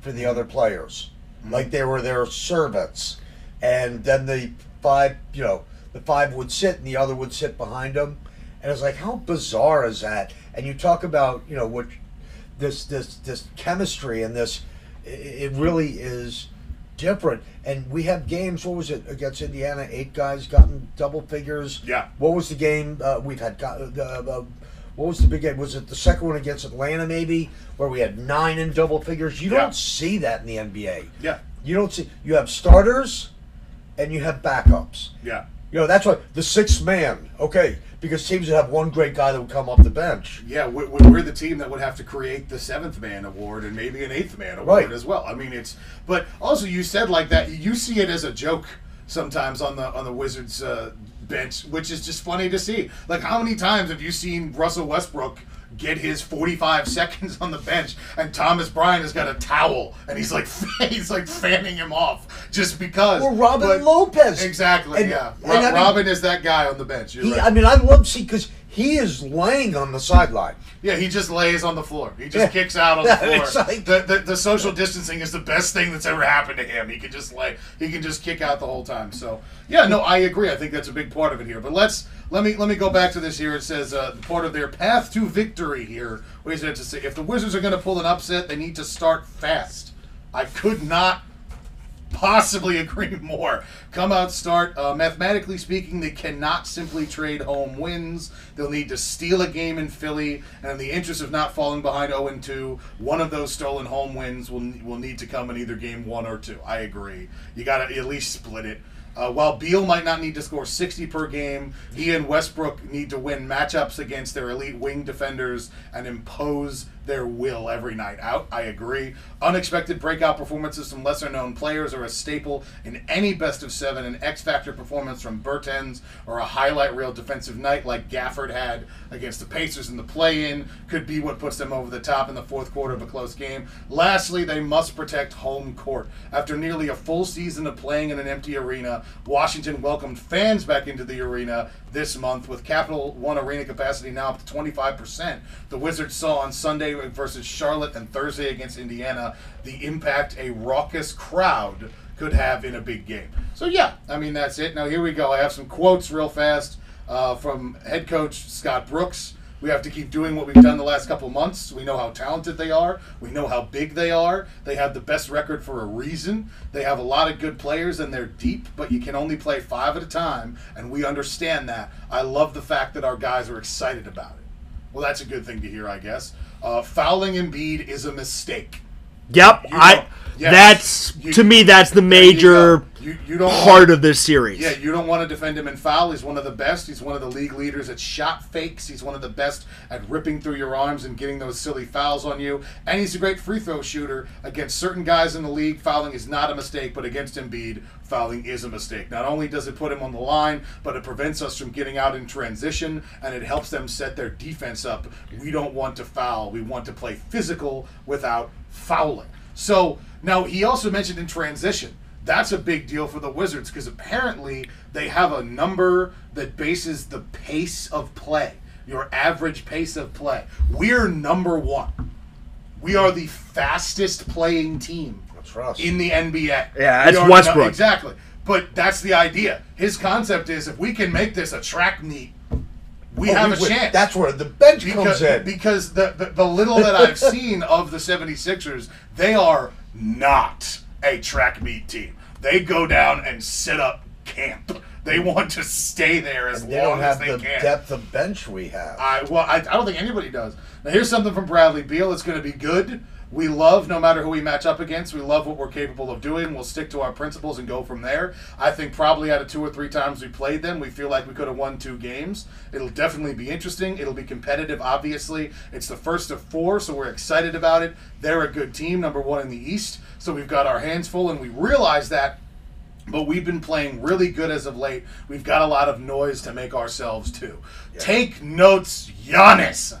for the mm-hmm. other players, like they were their servants. And then the five, you know, the five would sit and the other would sit behind them. And it's like, how bizarre is that? And you talk about, you know, what this this this chemistry and this, it really is different. And we have games. What was it against Indiana? Eight guys gotten double figures. Yeah. What was the game uh, we've had? Got, uh, uh, what was the big game? Was it the second one against Atlanta, maybe, where we had nine in double figures? You Yeah. don't see that in the NBA. Yeah. You don't see. You have starters, and you have backups. Yeah. You know that's why the sixth man. Okay, because teams would have one great guy that would come off the bench. Yeah, we- we- we're the team that would have to create the seventh man award and maybe an eighth man award Right. as well. I mean, it's but also you said like that. You see it as a joke sometimes on the on the Wizards uh, bench, which is just funny to see. Like, how many times have you seen Russell Westbrook? Get his 45 seconds on the bench, and Thomas Bryant has got a towel, and he's like he's like fanning him off just because. Or Robin But- Lopez. Exactly. And- yeah. and Ro- I mean- Robin is that guy on the bench. He, right. I mean, I love see because he is laying on the sideline. Yeah, he just lays on the floor. He just Yeah. kicks out on the floor. like- the, the the social distancing is the best thing that's ever happened to him. He can just lay. He can just kick out the whole time. So yeah, no, I agree. I think that's a big part of it here. But let's let me let me go back to this here. It says uh, part of their path to victory here. What is it to say? If the Wizards are going to pull an upset, they need to start fast. I could not possibly agree more. Come out, start. Uh, mathematically speaking, they cannot simply trade home wins. They'll need to steal a game in Philly, and in the interest of not falling behind 0 2, one of those stolen home wins will will need to come in either game one or two. I agree. You got to at least split it. Uh, while Beal might not need to score 60 per game, he and Westbrook need to win matchups against their elite wing defenders and impose their will every night out. I agree. Unexpected breakout performances from lesser known players are a staple in any best of seven. An X Factor performance from Bertans or a highlight reel defensive night like Gafford had against the Pacers in the play in could be what puts them over the top in the fourth quarter of a close game. Lastly, they must protect home court. After nearly a full season of playing in an empty arena, Washington welcomed fans back into the arena this month with Capital One arena capacity now up to 25%. The Wizards saw on Sunday versus Charlotte and Thursday against Indiana the impact a raucous crowd could have in a big game. So, yeah, I mean, that's it. Now, here we go. I have some quotes real fast uh, from head coach Scott Brooks. We have to keep doing what we've done the last couple months. We know how talented they are. We know how big they are. They have the best record for a reason. They have a lot of good players and they're deep, but you can only play five at a time, and we understand that. I love the fact that our guys are excited about it. Well, that's a good thing to hear, I guess. Uh, fouling Embiid is a mistake. Yep, You I. yes. That's You- to me. That's the major. You, you don't part want- of this series. Yeah, you don't want to defend him in foul. He's one of the best. He's one of the league leaders at shot fakes. He's one of the best at ripping through your arms and getting those silly fouls on you. And he's a great free throw shooter. Against certain guys in the league, fouling is not a mistake, but against Embiid, fouling is a mistake. Not only does it put him on the line, but it prevents us from getting out in transition and it helps them set their defense up. We don't want to foul. We want to play physical without fouling. So now he also mentioned in transition that's a big deal for the Wizards because apparently they have a number that bases the pace of play, your average pace of play. We're number one. We are the fastest playing team That's in the NBA. Yeah, We that's are- Westbrook. exactly. But that's the idea. His concept is if we can make this a track meet, we Oh, have we a chance That's where the bench because, comes in. because the, the, the little that I've seen of the 76ers, they are not a track meet team. They go down and set up camp. They want to stay there as they long as have they the can. depth of bench we have. I well, I, I don't think anybody does. Now here's something from Bradley Beal. It's going to be good. We love no matter who we match up against. We love what we're capable of doing. We'll stick to our principles and go from there. I think probably out of two or three times we played them, we feel like we could have won two games. It'll definitely be interesting. It'll be competitive. Obviously, it's the first of four, so we're excited about it. They're a good team, number one in the East. So we've got our hands full, and we realize that but we've been playing really good as of late. We've got a lot of noise to make ourselves too. Take notes, Giannis.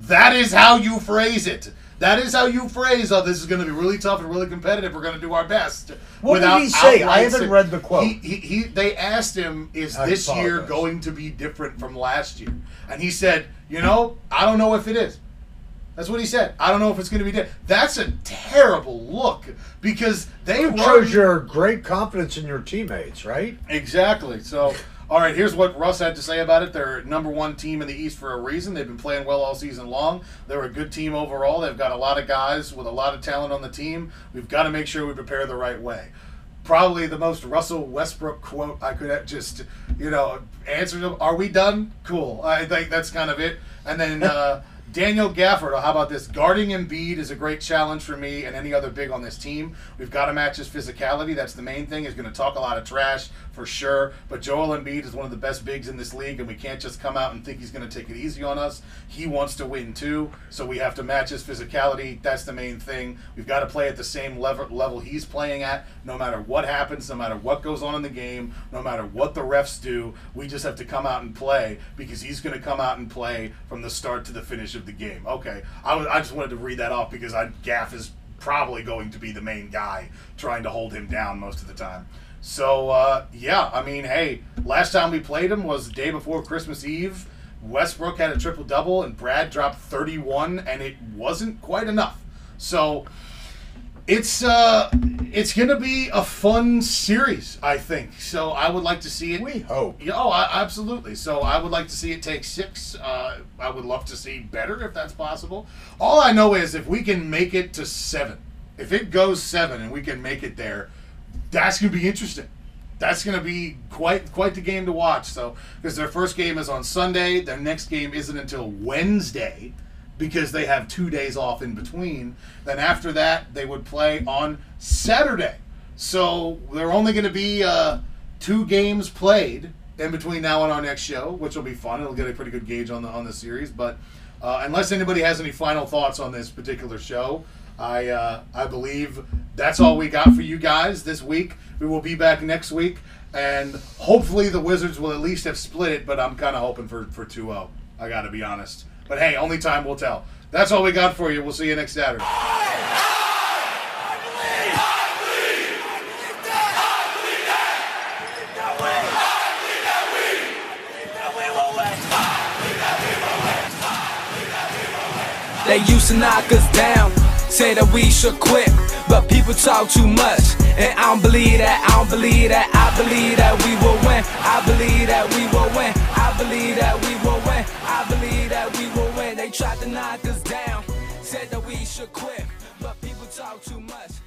That is how you phrase it. That is how you phrase, oh, this is going to be really tough and really competitive. We're going to do our best. What did he say? I haven't read the quote. He, he, he, they asked him, is I this year going to be different from last year? And he said, you know, I don't know if it is. That's what he said. I don't know if it's going to be different. That's a terrible look because they It run shows your great confidence in your teammates, right? Exactly. So, all right, here's what Russ had to say about it. They're number one team in the East for a reason. They've been playing well all season long. They're a good team overall. They've got a lot of guys with a lot of talent on the team. We've got to make sure we prepare the right way. Probably the most Russell Westbrook quote I could have just, you know, answer them. Are we done? Cool. I think that's kind of it. And then uh, Daniel Gafford, how about this? Guarding Embiid is a great challenge for me and any other big on this team. We've got to match his physicality. That's the main thing. He's going to talk a lot of trash for sure. But Joel Embiid is one of the best bigs in this league, and we can't just come out and think he's going to take it easy on us. He wants to win too, so we have to match his physicality. That's the main thing. We've got to play at the same level level he's playing at, no matter what happens, no matter what goes on in the game, no matter what the refs do. We just have to come out and play because he's going to come out and play from the start to the finish the game. Okay, I, I just wanted to read that off because I, Gaff is probably going to be the main guy trying to hold him down most of the time. So uh, yeah, I mean, hey, last time we played him was the day before Christmas Eve. Westbrook had a triple double and Brad dropped 31, and it wasn't quite enough. So it's uh, it's gonna be a fun series, I think. So I would like to see it. We hope. Yeah, oh, I, absolutely. So I would like to see it take six. Uh, I would love to see better if that's possible. All I know is if we can make it to seven, if it goes seven and we can make it there, that's gonna be interesting. That's gonna be quite quite the game to watch. So because their first game is on Sunday, their next game isn't until Wednesday because they have two days off in between. Then after that, they would play on Saturday. So they're only going to be uh, two games played in between now and our next show, which will be fun. It'll get a pretty good gauge on the on the series. But uh, unless anybody has any final thoughts on this particular show, I uh, I believe that's all we got for you guys this week. We will be back next week, and hopefully the Wizards will at least have split it. But I'm kind of hoping for for 2-0. I got to be honest. But hey, only time will tell. That's all we got for you. We'll see you next Saturday. They used to knock us down, say that we should quit, but people talk too much. And I don't believe that, I don't believe that, I believe that we will win. I believe that we will win. I believe that we will win. I believe that we will win. They tried to knock us down, said that we should quit, but people talk too much.